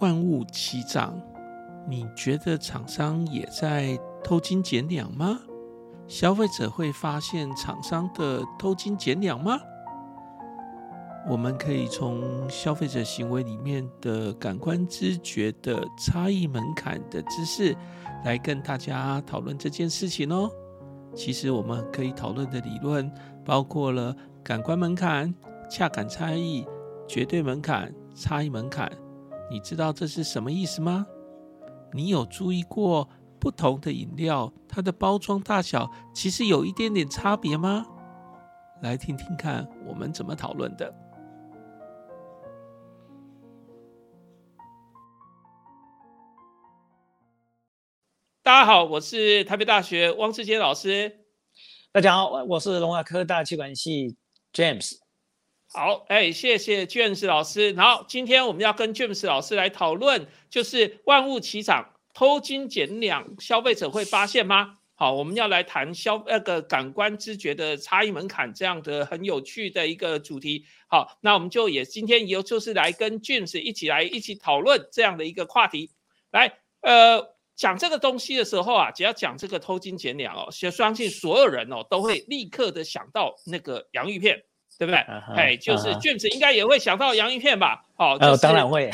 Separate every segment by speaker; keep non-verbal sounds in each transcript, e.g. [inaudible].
Speaker 1: 万物齐涨，你觉得厂商也在偷斤减两吗？消费者会发现厂商的偷斤减两吗？我们可以从消费者行为里面的感官知觉的差异门槛的知识，来跟大家讨论这件事情哦。其实我们可以讨论的理论包括了感官门槛、恰感差异、绝对门槛、差异门槛。你知道这是什么意思吗？你有注意过不同的饮料它的包装大小其实有一点点差别吗？来听听看我们怎么讨论的。大家好，我是台北大学汪志坚老师。
Speaker 2: 大家好，我是龙华科大气管系 James。
Speaker 1: 好，哎，谢谢 James 老师。然后今天我们要跟 James 老师来讨论，就是万物齐涨，偷斤减两，消费者会发现吗？好，我们要来谈消那个感官知觉的差异门槛这样的很有趣的一个主题。好，那我们就也今天也就是来跟 James 一起来一起讨论这样的一个话题。来，呃。讲这个东西的时候啊，只要讲这个偷金减两哦，相信所有人哦都会立刻的想到那个洋芋片，对不对？哎，就是卷子应该也会想到洋芋片吧？
Speaker 2: 哦，当然会。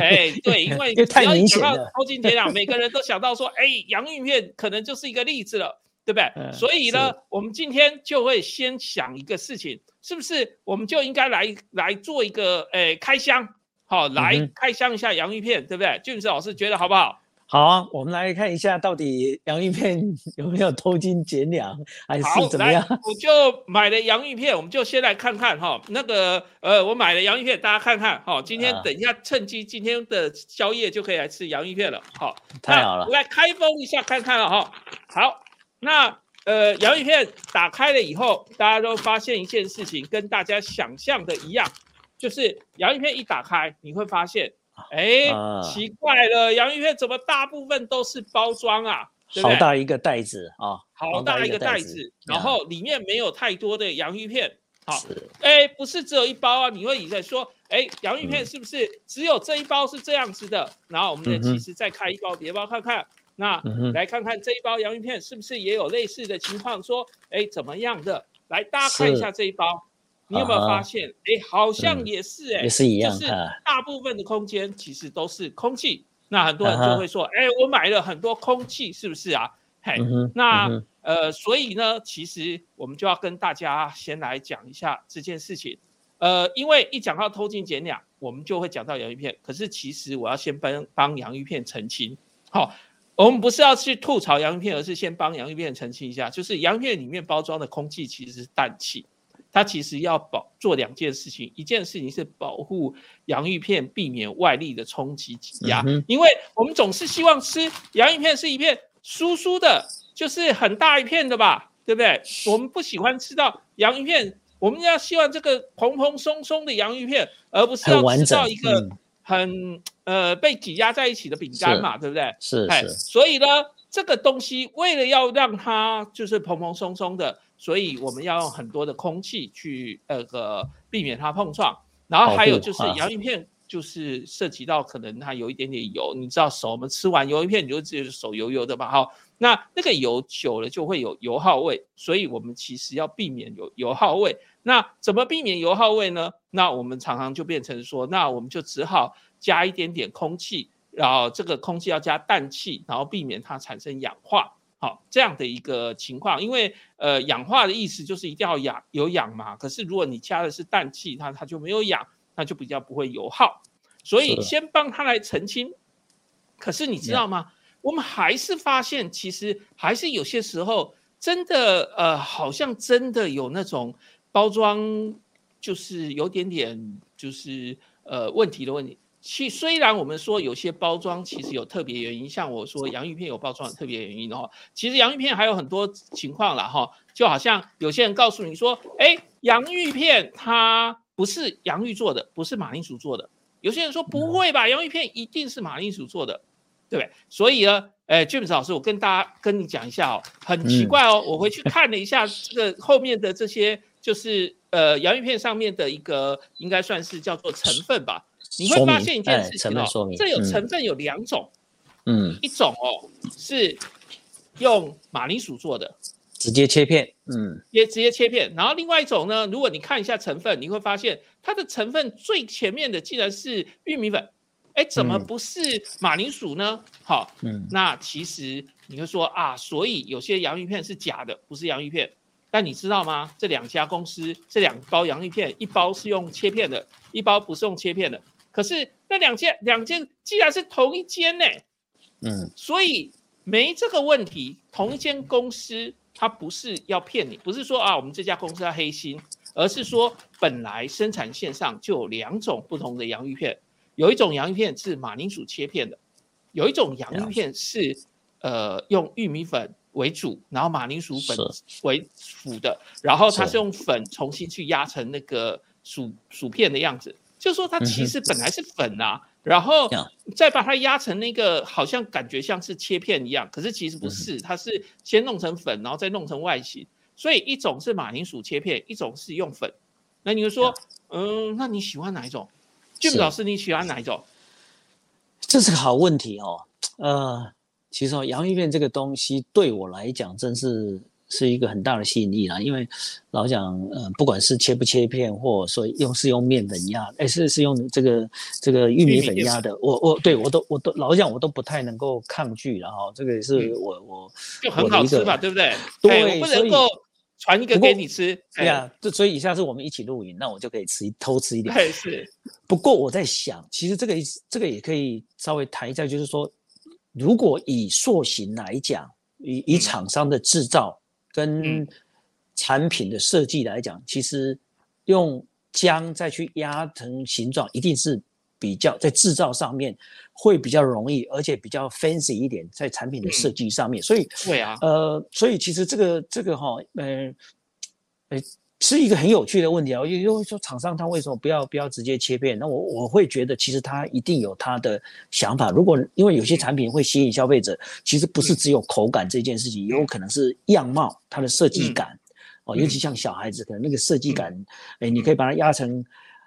Speaker 1: 哎，对，因为
Speaker 2: 只要想
Speaker 1: 到偷金减两，每个人都想到说，哎，洋芋片可能就是一个例子了，对不对？所以呢，我们今天就会先想一个事情，是不是我们就应该来来做一个哎开箱，好，来开箱一下洋芋片，对不对？？James 老师觉得好不好？
Speaker 2: 好啊，我们来看一下，到底洋芋片 [laughs] 有没有偷斤减两，还是怎么样？
Speaker 1: 我就买了洋芋片，我们就先来看看哈。那个呃，我买了洋芋片，大家看看哈。今天等一下，趁机今天的宵夜就可以来吃洋芋片了。好，
Speaker 2: 太好了，
Speaker 1: 来开封一下看看了哈。好，那呃，洋芋片打开了以后，大家都发现一件事情，跟大家想象的一样，就是洋芋片一打开，你会发现。哎，奇怪了，洋芋片怎么大部分都是包装啊？
Speaker 2: 好大一个袋子啊，
Speaker 1: 好大一个袋子，然后里面没有太多的洋芋片。好，哎，不是只有一包啊？你会以为说，哎，洋芋片是不是只有这一包是这样子的？然后我们其实再开一包别包看看，那来看看这一包洋芋片是不是也有类似的情况？说，哎，怎么样的？来，大家看一下这一包。你有没有发现？哎，好像也是哎，
Speaker 2: 也是一样，
Speaker 1: 就是大部分的空间其实都是空气。那很多人就会说，哎，我买了很多空气，是不是啊？嘿，那呃，所以呢，其实我们就要跟大家先来讲一下这件事情。呃，因为一讲到偷进减两，我们就会讲到洋芋片。可是其实我要先帮帮洋芋片澄清。好，我们不是要去吐槽洋芋片，而是先帮洋芋片澄清一下，就是洋芋片里面包装的空气其实是氮气。它其实要保做两件事情，一件事情是保护洋芋片避免外力的冲击挤压，因为我们总是希望吃洋芋片是一片酥酥的，就是很大一片的吧，对不对？我们不喜欢吃到洋芋片，我们要希望这个蓬蓬松松的洋芋片，而不是要吃到一个很呃被挤压在一起的饼干嘛，对不对？
Speaker 2: 是是。
Speaker 1: 所以呢，这个东西为了要让它就是蓬蓬松松的。所以我们要用很多的空气去那个避免它碰撞，然后还有就是洋芋片，就是涉及到可能它有一点点油，你知道手我们吃完洋芋片你就自己手油油的吧？哈，那那个油久了就会有油耗味，所以我们其实要避免有油耗味。那怎么避免油耗味呢？那我们常常就变成说，那我们就只好加一点点空气，然后这个空气要加氮气，然后避免它产生氧化。好，这样的一个情况，因为呃氧化的意思就是一定要氧有氧嘛。可是如果你加的是氮气，它它就没有氧，那就比较不会油耗。所以先帮他来澄清。可是你知道吗？我们还是发现，其实还是有些时候真的呃，好像真的有那种包装就是有点点就是呃问题的问题。其虽然我们说有些包装其实有特别原因，像我说洋芋片有包装的特别原因的话，其实洋芋片还有很多情况了哈，就好像有些人告诉你说，哎，洋芋片它不是洋芋做的，不是马铃薯做的。有些人说不会吧，洋芋片一定是马铃薯做的，对不对？所以呢，哎，James 老师，我跟大家跟你讲一下哦，很奇怪哦，我回去看了一下这个后面的这些，就是呃洋芋片上面的一个应该算是叫做成分吧。你会发现一件事情
Speaker 2: 成分说明，
Speaker 1: 这有成分有两种，
Speaker 2: 嗯，
Speaker 1: 一种哦是用马铃薯做的，
Speaker 2: 直接切片，嗯，
Speaker 1: 也直接切片。然后另外一种呢，如果你看一下成分，你会发现它的成分最前面的竟然是玉米粉，哎，怎么不是马铃薯呢？好，
Speaker 2: 嗯，
Speaker 1: 那其实你会说啊，所以有些洋芋片是假的，不是洋芋片。但你知道吗？这两家公司这两包洋芋片，一包是用切片的，一包不是用切片的。可是那两件两件既然是同一间呢，
Speaker 2: 嗯，
Speaker 1: 所以没这个问题。同一间公司，它不是要骗你，不是说啊我们这家公司要黑心，而是说本来生产线上就有两种不同的洋芋片，有一种洋芋片是马铃薯切片的，有一种洋芋片是呃用玉米粉。为主，然后马铃薯粉为辅的，然后它是用粉重新去压成那个薯薯片的样子，就是说它其实本来是粉啊，然后再把它压成那个好像感觉像是切片一样，可是其实不是，它是先弄成粉，然后再弄成外形，所以一种是马铃薯切片，一种是用粉。那你就说，嗯，那你喜欢哪一种？俊老师你喜欢哪一种？
Speaker 2: 这是个好问题哦，呃。其实哦，洋芋片这个东西对我来讲，真是是一个很大的吸引力啦。因为老讲，呃，不管是切不切片，或者说用是用面粉压，哎，是是用这个这个玉米粉压的，我我对我都我都老讲，我都不太能够抗拒了哈。这个也是我我
Speaker 1: 就很好吃吧，对不对？
Speaker 2: 对，
Speaker 1: 不能够传一个给你吃。
Speaker 2: 对呀，这所以以下次我们一起露营，那我就可以吃偷吃一点。[laughs]
Speaker 1: 对，是。
Speaker 2: 不过我在想，其实这个这个也可以稍微谈一下，就是说。如果以塑形来讲，以以厂商的制造跟产品的设计来讲，其实用浆再去压成形状，一定是比较在制造上面会比较容易，而且比较 fancy 一点，在产品的设计上面。所以，
Speaker 1: 对啊，
Speaker 2: 呃，所以其实这个这个哈，呃，呃。是一个很有趣的问题啊！因为说厂商他为什么不要不要直接切片？那我我会觉得其实他一定有他的想法。如果因为有些产品会吸引消费者，其实不是只有口感这件事情，也有可能是样貌、它的设计感哦。尤其像小孩子，可能那个设计感，哎，你可以把它压成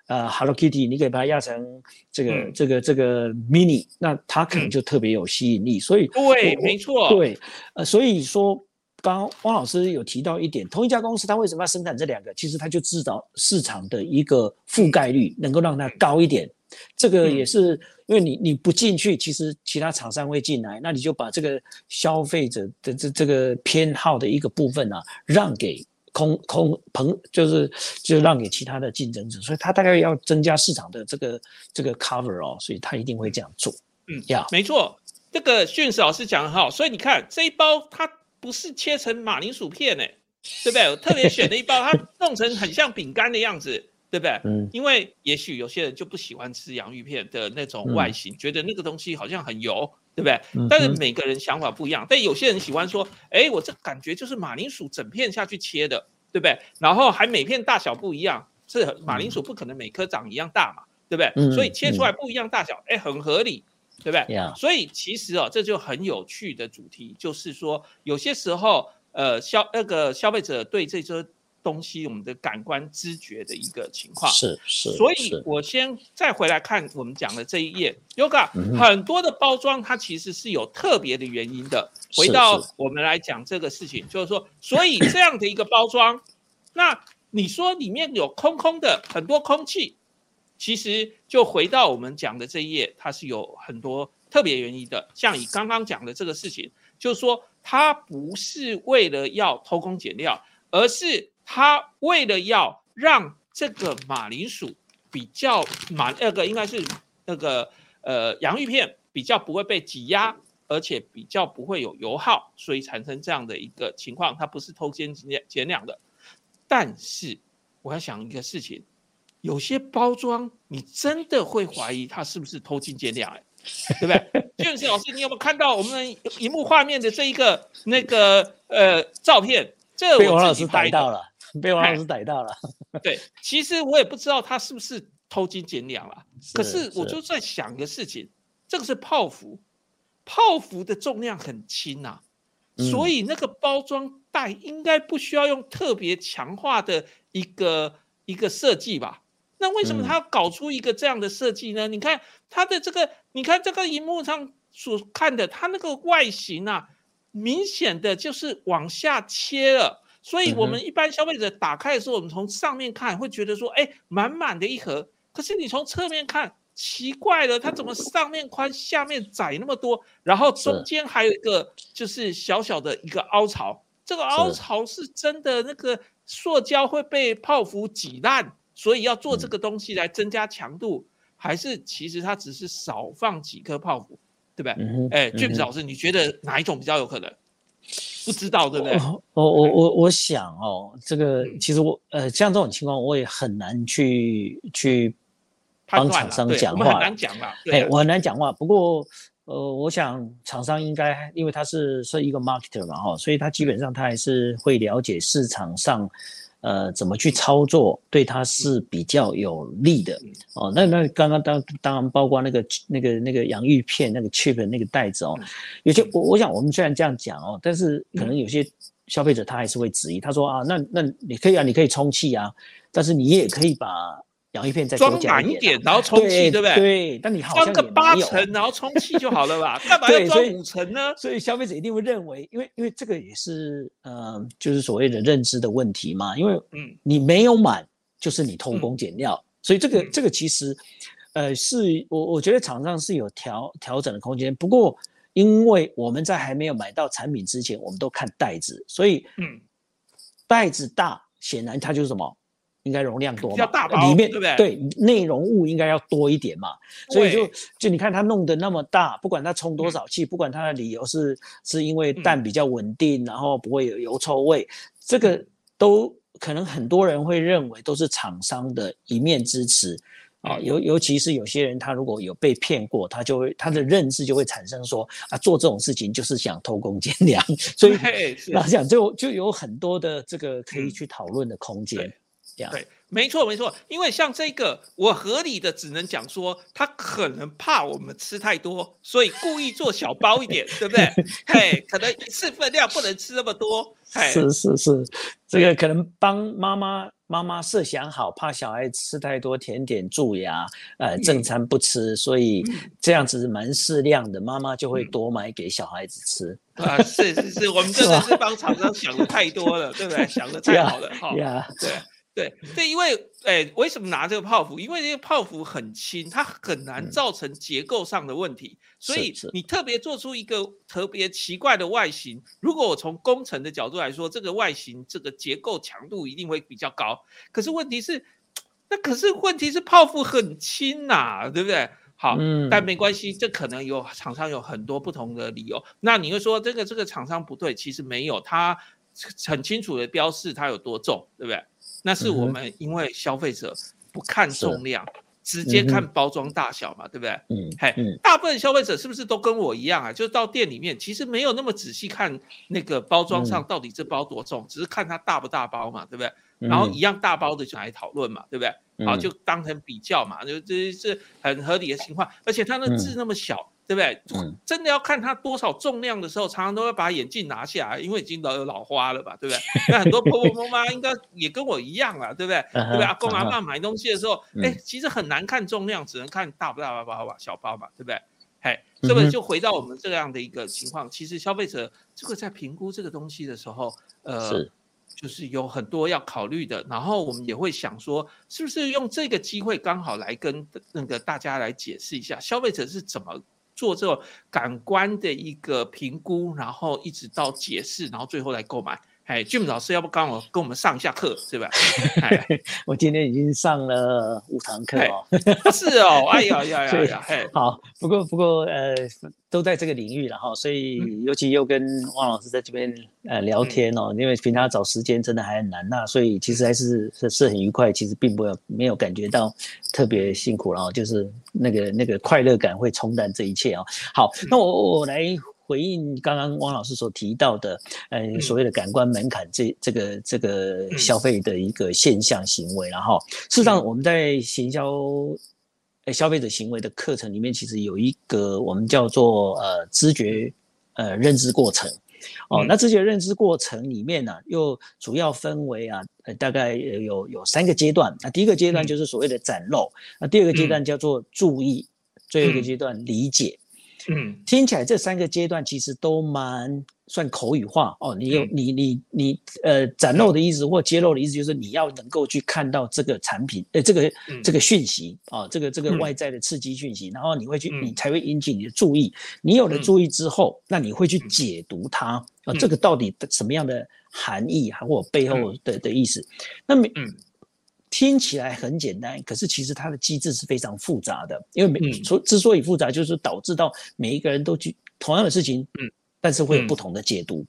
Speaker 2: 呃 Hello Kitty，你可以把它压成这个这个这个 Mini，那它可能就特别有吸引力。所以
Speaker 1: 对，没错，
Speaker 2: 对，呃，所以说。刚刚汪老师有提到一点，同一家公司它为什么要生产这两个？其实它就制造市场的一个覆盖率能够让它高一点。这个也是因为你你不进去，其实其他厂商会进来，那你就把这个消费者的这这个偏好的一个部分啊，让给空空朋，就是就让给其他的竞争者。所以它大概要增加市场的这个这个 cover 哦，所以它一定会这样做。
Speaker 1: 嗯，呀，没错，这个训史老师讲的好。所以你看这一包它。不是切成马铃薯片哎，对不对？我 [laughs] 特别选了一包，它弄成很像饼干的样子，对不对？嗯。因为也许有些人就不喜欢吃洋芋片的那种外形，觉得那个东西好像很油，对不对？但是每个人想法不一样。但有些人喜欢说，哎，我这感觉就是马铃薯整片下去切的，对不对？然后还每片大小不一样，是马铃薯不可能每颗长一样大嘛，对不对？所以切出来不一样大小，哎，很合理。对不对？所以其实哦，这就很有趣的主题，就是说有些时候，呃，消那个消费者对这些东西，我们的感官知觉的一个情况
Speaker 2: 是是。
Speaker 1: 所以我先再回来看我们讲的这一页，Yoga 很多的包装，它其实是有特别的原因的。回到我们来讲这个事情，就是说，所以这样的一个包装，那你说里面有空空的很多空气。其实就回到我们讲的这一页，它是有很多特别原因的。像你刚刚讲的这个事情，就是说它不是为了要偷工减料，而是它为了要让这个马铃薯比较马那个应该是那个呃洋芋片比较不会被挤压，而且比较不会有油耗，所以产生这样的一个情况。它不是偷奸减减量的。但是我要想一个事情。有些包装，你真的会怀疑它是不是偷斤减两，哎，[laughs] 对不对？俊石老师，你有没有看到我们荧幕画面的这一个那个呃照片？这
Speaker 2: 被王老师逮到了，被王老师逮到了。[laughs]
Speaker 1: 对，其实我也不知道他是不是偷斤减两了。可是我就在想一个事情，这个是泡芙，泡芙的重量很轻呐，所以那个包装袋应该不需要用特别强化的一个一个设计吧？那为什么他要搞出一个这样的设计呢？你看他的这个，你看这个荧幕上所看的，它那个外形啊，明显的就是往下切了。所以，我们一般消费者打开的时候，我们从上面看会觉得说，哎，满满的一盒。可是你从侧面看，奇怪了，它怎么上面宽，下面窄那么多？然后中间还有一个就是小小的一个凹槽，这个凹槽是真的那个塑胶会被泡芙挤烂，所以要做这个东西来增加强度，还是其实它只是少放几颗泡芙，对不对？哎，James 老师，你觉得哪一种比较有可能？不知道对不对？
Speaker 2: 我我我我想哦，这个其实我呃，像这种情况我也很难去去帮厂商讲话，
Speaker 1: 很难讲嘛。
Speaker 2: 哎，我很难讲话。不过呃，我想厂商应该因为他是是一个 marketer 嘛哈，所以他基本上他还是会了解市场上。呃，怎么去操作对它是比较有利的哦？那那刚刚当当然包括那个那个那个洋芋片那个 chip 那个袋子哦，有些我我想我们虽然这样讲哦，但是可能有些消费者他还是会质疑，他说啊，那那你可以啊，你可以充气啊，但是你也可以把。洋芋片再
Speaker 1: 装满一点，然后充气，对不对？
Speaker 2: 对，但你好像
Speaker 1: 装个八层，然后充气就好了吧？[laughs] 干嘛要装五层呢？
Speaker 2: 所以消费者一定会认为，因为因为这个也是呃，就是所谓的认知的问题嘛。因为嗯，你没有满，就是你偷工减料。所以这个这个其实呃，是我我觉得厂商是有调调整的空间。不过因为我们在还没有买到产品之前，我们都看袋子，所以嗯，袋子大，显然它就是什么？应该容量多嘛？里面
Speaker 1: 对不对？
Speaker 2: 对，内容物应该要多一点嘛。所以就就你看它弄得那么大，不管它充多少气，不管它的理由是是因为蛋比较稳定，然后不会有油臭味，这个都可能很多人会认为都是厂商的一面之词啊。尤尤其是有些人他如果有被骗过，他就会他的认知就会产生说啊，做这种事情就是想偷工减料。[laughs] 所以那讲就就有很多的这个可以去讨论的空间。
Speaker 1: 对，没错没错，因为像这个，我合理的只能讲说，他可能怕我们吃太多，所以故意做小包一点，[laughs] 对不对？嘿，可能一次分量不能吃那么多。
Speaker 2: 是是是，这个可能帮妈妈妈妈设想好，怕小孩吃太多甜点蛀牙，呃，正餐不吃，所以这样子蛮适量的，妈妈就会多买给小孩子吃。
Speaker 1: 啊，是是是，我们真的是帮厂商想的太多了，对不对？想的太好了，[laughs] 哈，对。对对，因为哎，为什么拿这个泡芙？因为这个泡芙很轻，它很难造成结构上的问题，所以你特别做出一个特别奇怪的外形。如果我从工程的角度来说，这个外形这个结构强度一定会比较高。可是问题是，那可是问题是泡芙很轻呐，对不对？好，但没关系，这可能有厂商有很多不同的理由。那你会说这个这个厂商不对？其实没有，它很清楚的标示它有多重，对不对？那是我们因为消费者不看重量，直接看包装大小嘛，对不对？嗯，嘿，大部分消费者是不是都跟我一样啊？就是到店里面，其实没有那么仔细看那个包装上到底这包多重，只是看它大不大包嘛，对不对？然后一样大包的就来讨论嘛，对不对？好，就当成比较嘛，就这是很合理的情况。而且它的字那么小。对不对？真的要看它多少重量的时候，常常都会把眼镜拿下来，因为已经老有老花了吧？对不对？[laughs] 那很多婆婆妈妈应该也跟我一样啊，对不对？对不对？阿公阿妈买东西的时候，哎，其实很难看重量，只能看大不大包吧，小包嘛，对不对？嘿，这个就回到我们这样的一个情况，其实消费者这个在评估这个东西的时候，呃，就是有很多要考虑的。然后我们也会想说，是不是用这个机会刚好来跟那个大家来解释一下，消费者是怎么。做这种感官的一个评估，然后一直到解释，然后最后来购买。哎，Jim 老师，要不刚好跟我们上一下课，是吧？[laughs]
Speaker 2: 我今天已经上了五堂课哦。
Speaker 1: 是哦，哎呀呀呀呀！[laughs]
Speaker 2: 好，不过不过呃，都在这个领域了哈，所以尤其又跟汪老师在这边呃聊天哦，因为平常找时间真的还很难呐，所以其实还是是是很愉快，其实并不没有感觉到特别辛苦，然后就是那个那个快乐感会冲淡这一切哦。好，那我我来。回应刚刚汪老师所提到的，呃，所谓的感官门槛这这个这个消费的一个现象行为，然后事实上我们在行销呃消费者行为的课程里面，其实有一个我们叫做呃知觉呃认知过程。哦，那这些认知过程里面呢，又主要分为啊，呃，大概有有三个阶段。那第一个阶段就是所谓的展露，那第二个阶段叫做注意，最后一个阶段理解。
Speaker 1: 嗯，
Speaker 2: 听起来这三个阶段其实都蛮算口语化哦。你有你你你呃展露的意思或揭露的意思，就是你要能够去看到这个产品，呃，这个这个讯息啊，这个这个外在的刺激讯息，然后你会去，你才会引起你的注意。你有了注意之后，那你会去解读它啊，这个到底什么样的含义，还或背后的的意思？那么，嗯。听起来很简单，可是其实它的机制是非常复杂的。因为每所之所以复杂，就是导致到每一个人都去同样的事情，嗯，但是会有不同的解读。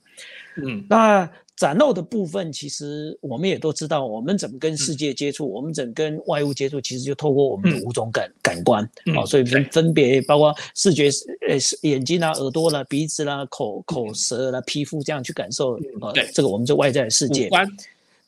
Speaker 2: 嗯，那展露的部分，其实我们也都知道，我们怎么跟世界接触，我们怎么跟外物接触，其实就透过我们的五种感感官啊。所以分分别包括视觉，呃，眼睛啦、耳朵啦、鼻子啦、口口舌啦、皮肤这样去感受呃这个我们这外在的世界。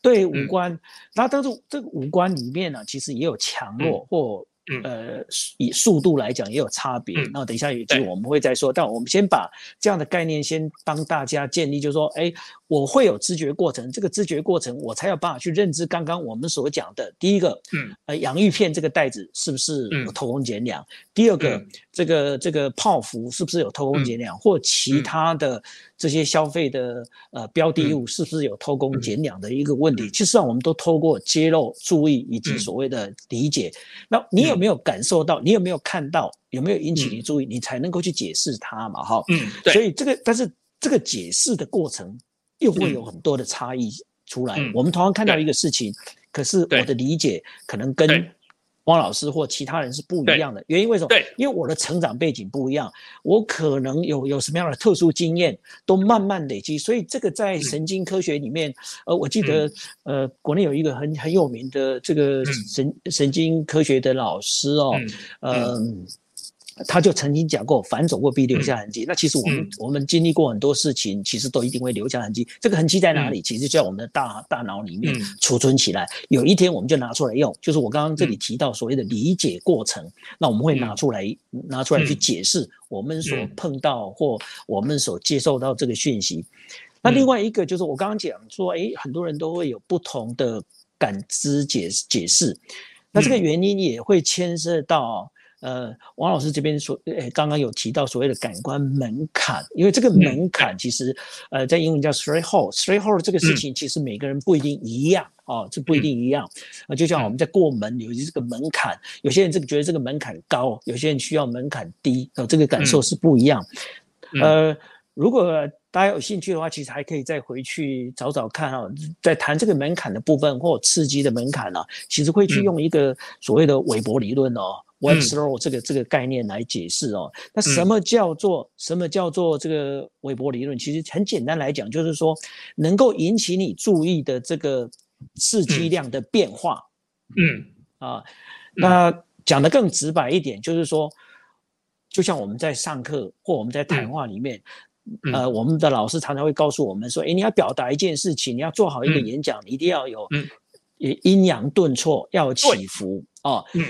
Speaker 2: 对五官，那但是这个五官里面呢，其实也有强弱或呃以速度来讲也有差别。那等一下有机会我们会再说，但我们先把这样的概念先帮大家建立，就是说，哎。我会有知觉过程，这个知觉过程我才有办法去认知刚刚我们所讲的第一个，嗯，呃，洋芋片这个袋子是不是有偷工减料？第二个，这个这个泡芙是不是有偷工减料？或其他的这些消费的呃标的物是不是有偷工减料的一个问题？其实上我们都透过揭露、注意以及所谓的理解，那你有没有感受到？你有没有看到？有没有引起你注意？你才能够去解释它嘛？哈，
Speaker 1: 嗯，
Speaker 2: 对。所以这个，但是这个解释的过程。又会有很多的差异出来。我们同样看到一个事情，可是我的理解可能跟汪老师或其他人是不一样的。原因为什么？
Speaker 1: 对，
Speaker 2: 因为我的成长背景不一样，我可能有有什么样的特殊经验，都慢慢累积。所以这个在神经科学里面，呃，我记得呃，国内有一个很很有名的这个神神经科学的老师哦，嗯。他就曾经讲过，反走过必留下痕迹。那其实我们我们经历过很多事情，其实都一定会留下痕迹。这个痕迹在哪里？其实就在我们的大大脑里面储存起来。有一天我们就拿出来用，就是我刚刚这里提到所谓的理解过程。那我们会拿出来拿出来去解释我们所碰到或我们所接受到这个讯息。那另外一个就是我刚刚讲说，哎，很多人都会有不同的感知解解释。那这个原因也会牵涉到。呃，王老师这边所，呃，刚刚有提到所谓的感官门槛，因为这个门槛其实，呃，在英文叫 threshold，threshold 这个事情其实每个人不一定一样哦，这不一定一样。啊，就像我们在过门，有些这个门槛，有些人这个觉得这个门槛高，有些人需要门槛低，哦，这个感受是不一样。呃，如果大家有兴趣的话，其实还可以再回去找找看啊，在谈这个门槛的部分或刺激的门槛呢，其实会去用一个所谓的韦伯理论哦。Web slow 这个这个概念来解释哦，那什么叫做什么叫做这个韦伯理论？其实很简单来讲，就是说能够引起你注意的这个刺激量的变化。
Speaker 1: 嗯。
Speaker 2: 啊，那讲的更直白一点，就是说，就像我们在上课或我们在谈话里面，呃，我们的老师常常会告诉我们说，哎，你要表达一件事情，你要做好一个演讲，你一定要有阴阳顿挫，要有起伏。哦，嗯，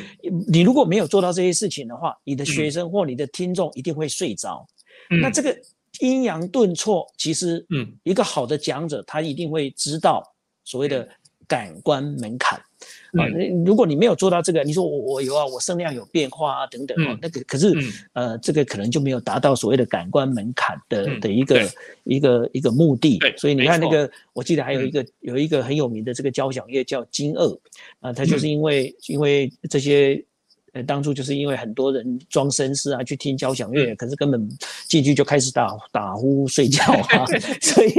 Speaker 2: 你如果没有做到这些事情的话，你的学生或你的听众一定会睡着。那这个阴阳顿挫，其实，嗯，一个好的讲者，他一定会知道所谓的感官门槛。啊，那如果你没有做到这个，你说我我有啊，我声量有变化啊，等等啊，那个可是呃，这个可能就没有达到所谓的感官门槛的的一个一个一个目的。所以你看那个，我记得还有一个有一个很有名的这个交响乐叫金二啊，他就是因为因为这些呃当初就是因为很多人装绅士啊去听交响乐，可是根本进去就开始打打呼睡觉啊，[laughs] 所以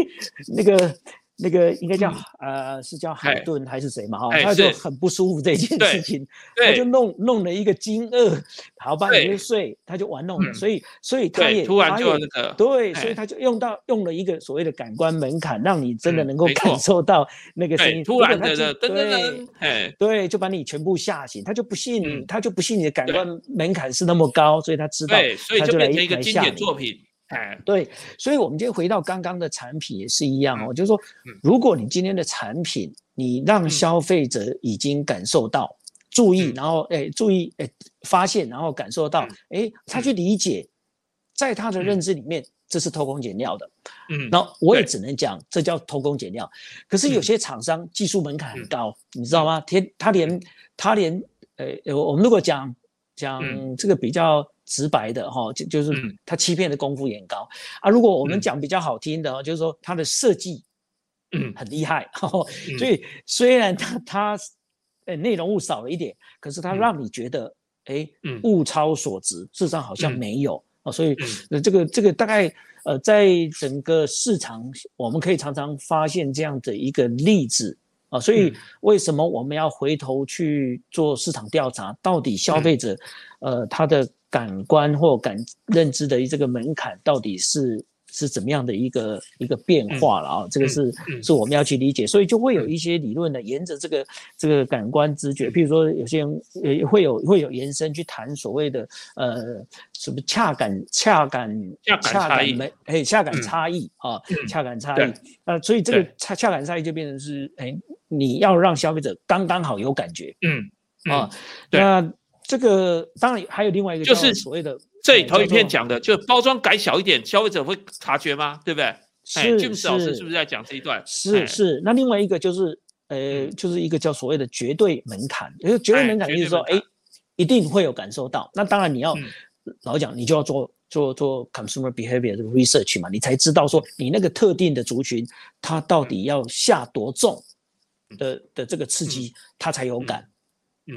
Speaker 2: 那个。那个应该叫呃，是叫海顿还是谁嘛？哈，他就很不舒服这件事情，他就弄弄了一个惊愕，好吧，你就睡，他就玩弄了，所以所以他也
Speaker 1: 突然就那个
Speaker 2: 对，所以他就用到用了一个所谓的感官门槛，让你真的能够感受到那个声音，
Speaker 1: 突然的噔噔噔，
Speaker 2: 哎，对，就把你全部吓醒，他就不信你，他就不信你的感官门槛是那么高，所以他知道，
Speaker 1: 所以就变成一个经典作品。
Speaker 2: 哎，对，所以，我们今天回到刚刚的产品也是一样哦，就是说，如果你今天的产品，你让消费者已经感受到、注意，然后哎，注意哎，发现，然后感受到，哎，他去理解，在他的认知里面，这是偷工减料的。
Speaker 1: 嗯，
Speaker 2: 那我也只能讲这叫偷工减料。可是有些厂商技术门槛很高，你知道吗？他他连他连呃，我们如果讲讲这个比较直白的哈，就就是他欺骗的功夫也很高。啊。如果我们讲比较好听的，就是说他的设计嗯。很厉害，[laughs] 所以虽然他他呃内容物少了一点，可是他让你觉得哎物超所值，事实上好像没有。啊。所以呃这个这个大概。呃，在整个市场，我们可以常常发现这样的一个例子。啊，所以为什么我们要回头去做市场调查？到底消费者，呃，他的感官或感认知的这个门槛到底是？是怎么样的一个一个变化了啊？这个是是我们要去理解，所以就会有一些理论呢，沿着这个这个感官知觉，譬如说有些人也会有会有延伸去谈所谓的呃什么恰感恰感
Speaker 1: 恰感没
Speaker 2: 哎恰感差异啊恰感差异。啊，所以这个恰恰感差异就变成是哎你要让消费者刚刚好有感觉。
Speaker 1: 嗯。
Speaker 2: 啊，那这个当然还有另外一个就是所谓的。
Speaker 1: 这里头一片讲的，就包装改小一点，消费者会察觉吗？对不对？
Speaker 2: 是
Speaker 1: ，James 老师是不是在讲这一段？
Speaker 2: 是是。那另外一个就是，呃，就是一个叫所谓的绝对门槛，因为绝对门槛就是说，哎，一定会有感受到。那当然你要老讲，你就要做做做 consumer behavior 这个 research 嘛，你才知道说你那个特定的族群，它到底要下多重的的这个刺激，它才有感。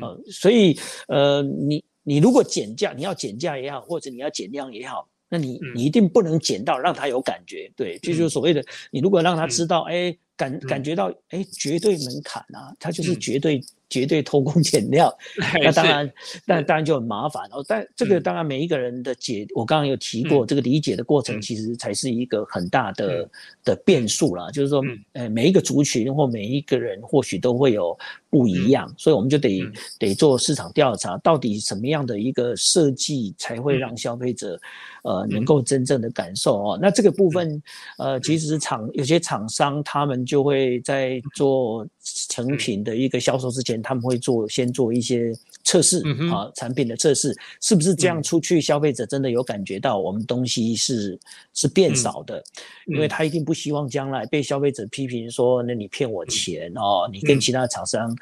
Speaker 2: 呃，所以呃，你。你如果减价，你要减价也好，或者你要减量也好，那你你一定不能减到让他有感觉，对，这就是所谓的你如果让他知道，哎，感感觉到，哎，绝对门槛啊，他就是绝对。绝对偷工减料，[laughs] 那当然，那当然就很麻烦哦。但这个当然每一个人的解，我刚刚有提过，这个理解的过程其实才是一个很大的的变数啦。就是说，呃，每一个族群或每一个人或许都会有不一样，所以我们就得得做市场调查，到底什么样的一个设计才会让消费者呃能够真正的感受哦。那这个部分，呃，其实厂有些厂商他们就会在做成品的一个销售之前。他们会做先做一些测试啊，产品的测试。是不是这样出去，消费者真的有感觉到我们东西是是变少的，因为他一定不希望将来被消费者批评说，那你骗我钱哦，你跟其他厂商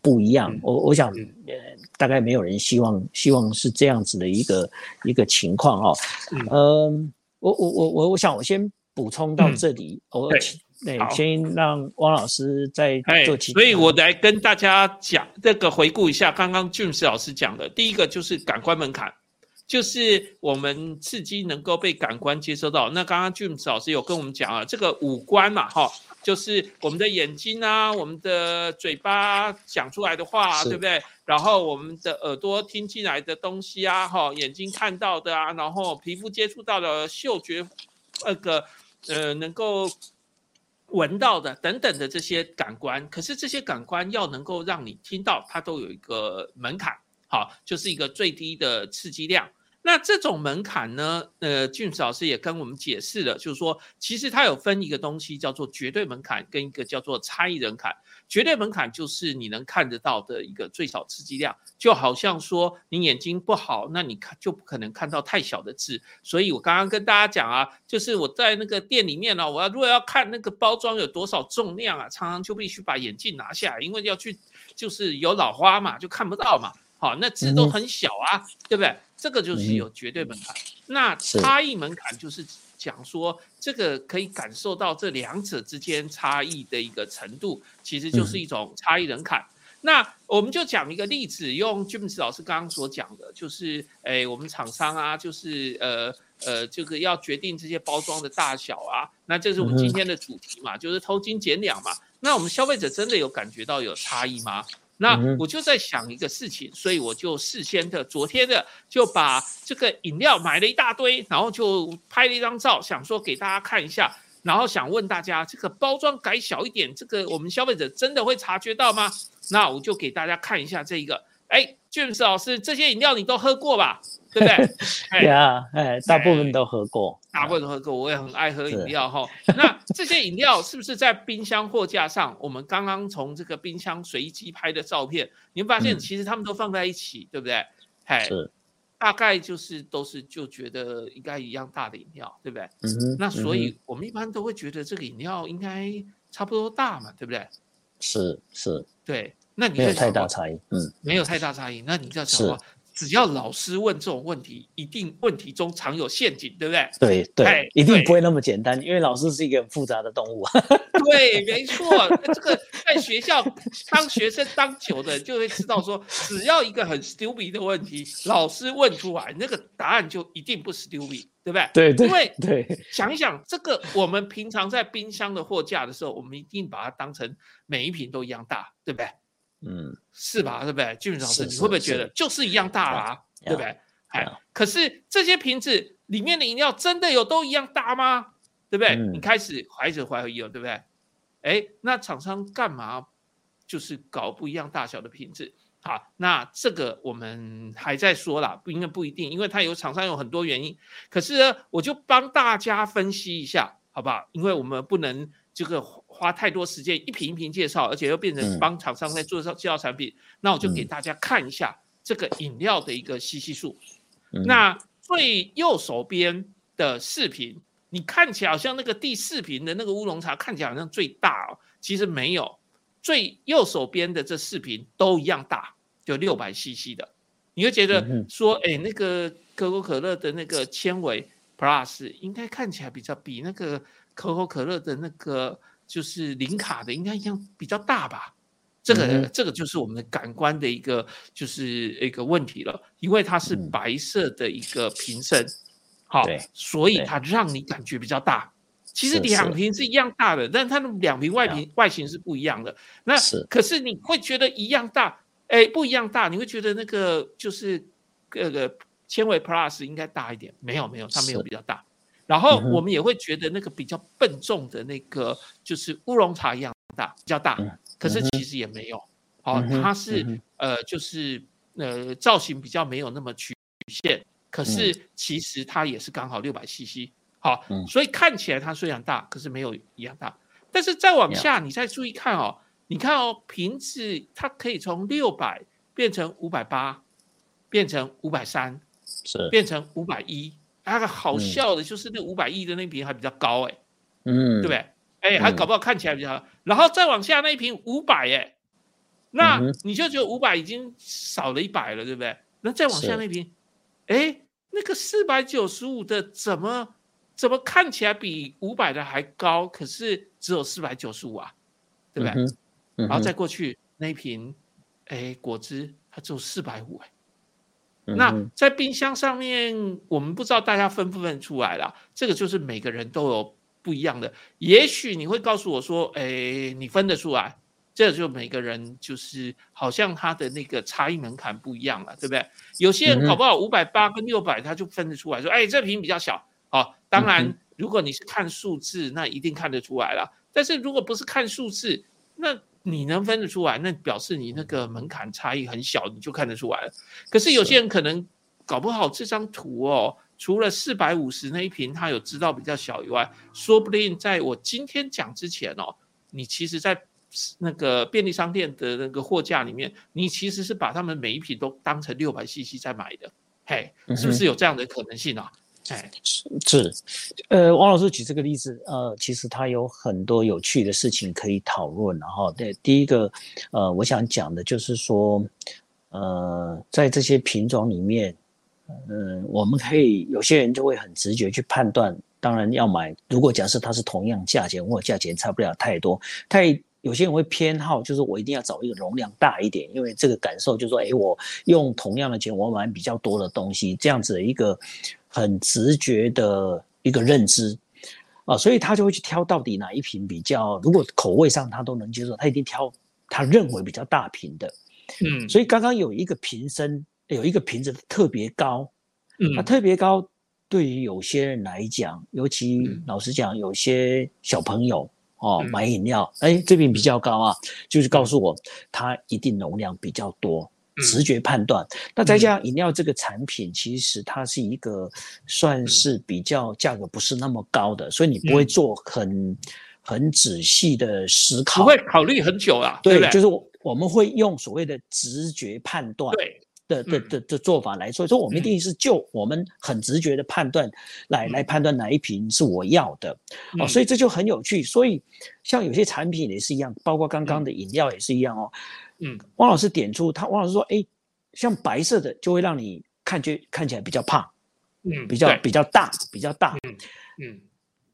Speaker 2: 不一样。我我想，呃，大概没有人希望希望是这样子的一个一个情况哦。嗯，我我我我我想我先补充到这里，我。对，先让汪老师再做起。
Speaker 1: 所以我来跟大家讲这个回顾一下刚刚 James 老师讲的，第一个就是感官门槛，就是我们刺激能够被感官接收到。那刚刚 James 老师有跟我们讲啊，这个五官嘛，哈，就是我们的眼睛啊，我们的嘴巴讲出来的话，对不对？然后我们的耳朵听进来的东西啊，哈，眼睛看到的啊，然后皮肤接触到的嗅觉，那个呃，能够。闻到的等等的这些感官，可是这些感官要能够让你听到，它都有一个门槛，好，就是一个最低的刺激量。那这种门槛呢？呃，俊子老师也跟我们解释了，就是说，其实它有分一个东西叫做绝对门槛，跟一个叫做差异门槛。绝对门槛就是你能看得到的一个最小刺激量，就好像说你眼睛不好，那你看就不可能看到太小的字。所以我刚刚跟大家讲啊，就是我在那个店里面呢，我要如果要看那个包装有多少重量啊，常常就必须把眼镜拿下来，因为要去就是有老花嘛，就看不到嘛。好，那字都很小啊，对不对？这个就是有绝对门槛。那差异门槛就是讲说，这个可以感受到这两者之间差异的一个程度，其实就是一种差异门槛。那我们就讲一个例子，用 James 老师刚刚所讲的，就是诶，我们厂商啊，就是呃呃，这个要决定这些包装的大小啊，那这是我们今天的主题嘛，就是偷斤减两嘛。那我们消费者真的有感觉到有差异吗？那我就在想一个事情，所以我就事先的、昨天的就把这个饮料买了一大堆，然后就拍了一张照，想说给大家看一下，然后想问大家，这个包装改小一点，这个我们消费者真的会察觉到吗？那我就给大家看一下这一个，哎，James 老师，这些饮料你都喝过吧？对不对？
Speaker 2: 对 [laughs] 啊，哎，大部分都喝过，
Speaker 1: 大部分都喝过。我也很爱喝饮料哈。那这些饮料是不是在冰箱货架上？我们刚刚从这个冰箱随机拍的照片，你会发现其实他们都放在一起，对不对？
Speaker 2: 是。
Speaker 1: 大概就是都是就觉得应该一样大的饮料，对不对？
Speaker 2: 嗯哼，
Speaker 1: 那所
Speaker 2: 嗯
Speaker 1: 以我们一般都会觉得这个饮料应该差不多大嘛，对不对？
Speaker 2: 是是
Speaker 1: 对，那你
Speaker 2: 没有太大差异，嗯，
Speaker 1: 没有太大差异。那你要想
Speaker 2: 是
Speaker 1: 说，只要老师问这种问题，一定问题中藏有陷阱，对不对？
Speaker 2: 对
Speaker 1: 哎
Speaker 2: 对，一定不会那么简单，因为老师是一个很复杂的动物啊。[laughs]
Speaker 1: 对，没错，这个在学校当学生当久的，就会知道说，只要一个很 stupid 的问题，老师问出来，那个答案就一定不 stupid，对不对？
Speaker 2: 对对
Speaker 1: 因为
Speaker 2: 对，
Speaker 1: 想一想，这个我们平常在冰箱的货架的时候，我们一定把它当成每一瓶都一样大，对不对？
Speaker 2: 嗯，
Speaker 1: 是吧？对不对？俊老师，
Speaker 2: 是
Speaker 1: 你会不会觉得就是一样大啦、
Speaker 2: 呀
Speaker 1: 对不对？哎
Speaker 2: 呀，
Speaker 1: 可是这些瓶子里面的饮料真的有都一样大吗？对不对？
Speaker 2: 嗯
Speaker 1: 你开始怀着怀疑了，对不对？哎，那厂商干嘛就是搞不一样大小的瓶子？好，那这个我们还在说啦，不应该不一定，因为它有厂商有很多原因。可是呢，我就帮大家分析一下，好不好？因为我们不能这个花太多时间一瓶一瓶介绍，而且又变成
Speaker 2: 嗯
Speaker 1: 帮厂商在做介绍产品。那我就给
Speaker 2: 嗯
Speaker 1: 大家看一下这个饮料的一个吸吸数。
Speaker 2: 嗯
Speaker 1: 那最右手边的视频，你看起来好像那个第四瓶的那个乌龙茶看起来好像最大哦，其实没有，最右手边的这四瓶都一样大，就六百 CC 的，你会觉得说，哎，那个可口可乐的那个纤维 Plus 应该看起来比较比那个可口可乐的那个就是零卡的应该一样比较大吧？这个、
Speaker 2: 嗯
Speaker 1: 这个就是我们的感官的一个就是一个问题了，因为它是
Speaker 2: 嗯
Speaker 1: 白色的一个瓶身，好所以它让你感觉比较大。其实两瓶是一样大的，但它的两瓶外瓶外形是不一样的。那
Speaker 2: 是
Speaker 1: 可是你会觉得一样大，哎，不一样大，你会觉得那个就是那个纤维 Plus 应该大一点，没有没有，它没有比较大。然后我们也会觉得那个比较笨重的那个就是乌龙茶一样大，比较大
Speaker 2: 嗯，
Speaker 1: 可是其实也没有。好、
Speaker 2: 嗯哼
Speaker 1: 它是、呃就是呃造型比较没有那么曲线，可是其实它也是刚好六百 CC。好，
Speaker 2: 嗯
Speaker 1: 所以看起来它虽然大，可是没有一样大。但是再往下，你再注意看哦，你看哦，瓶子它可以从六百变成五百八，变成五百三，
Speaker 2: 是，
Speaker 1: 变成五百一。那个好
Speaker 2: 嗯
Speaker 1: 笑的就是那五百亿的那瓶还比较高哎、
Speaker 2: 嗯，
Speaker 1: 对不对？哎，还
Speaker 2: 嗯
Speaker 1: 搞不好看起来比较好。然后再往下那一瓶五百哎，那你就觉得五百已经少了一百了，对不对？那再往下那瓶，哎，那个四百九十五的怎么怎么看起来比五百的还高？可是只有四百九十五啊，对不对？然后再过去那一瓶，哎，果汁它只有四百五哎。那在冰箱上面，我们不知道大家分不分出来啦。这个就是每个人都有不一样的。也许你会告诉我说，哎，你分得出来，这就每个人就是好像他的那个差异门槛不一样了，对不对？有些人搞不好五百八跟六百他就分得出来，说，哎，这瓶比较小。好，当
Speaker 2: 嗯
Speaker 1: 然，如果你是看数字，那一定看得出来了。但是如果不是看数字，那你能分得出来，那表示你那个门槛差异很小，你就看得出来了。可是有些人可能搞不好这张图哦，除了四百五十那一瓶他有知道比较小以外，说不定在我今天讲之前哦，你其实在那个便利商店的那个货架里面，你其实是把他们每一瓶都当成六百 CC 在买的，嘿，是不是有这样的可能性啊？哎，
Speaker 2: 是，呃，王老师举这个例子，呃，其实他有很多有趣的事情可以讨论。然后，对，第一个，呃，我想讲的就是说，呃，在这些品种里面，嗯、我们可以有些人就会很直觉去判断，当然要买。如果假设它是同样价钱或价钱差不了太多，太有些人会偏好，就是我一定要找一个容量大一点，因为这个感受就是说，哎，我用同样的钱，我买比较多的东西，这样子的一个很直觉的一个认知。啊，所以他就会去挑到底哪一瓶比较，如果口味上他都能接受，他一定挑他认为比较大瓶的。
Speaker 1: 嗯，
Speaker 2: 所以刚刚有一个瓶身，有一个瓶子特别高，
Speaker 1: 嗯，它
Speaker 2: 特别高，对于有些人来讲，尤其
Speaker 1: 嗯。
Speaker 2: 老实讲，有些小朋友哦
Speaker 1: 嗯。
Speaker 2: 买饮料，哎，这瓶比较高啊，就是告诉我它一定容量比较多，
Speaker 1: 嗯
Speaker 2: 直觉判断。那再加上饮料这个产品，其实它是一个算是比较价格不是那么高的，所以你不会
Speaker 1: 嗯
Speaker 2: 做很很仔细的思考，
Speaker 1: 不会考虑很久啊，对不
Speaker 2: 对，
Speaker 1: 对？
Speaker 2: 就是我我们会用所谓的直觉判断。
Speaker 1: 对
Speaker 2: 的的的的做法来说，说我们一定是就我们很直觉的判断来来判断哪一瓶是我要的哦，所以这就很有趣。所以像有些产品也是一样，包括刚刚的饮料也是一样哦。嗯，汪老师点出他，汪老师说，哎，像白色的就会让你看觉看起来比较胖，嗯，比较比较大，比较大，嗯嗯。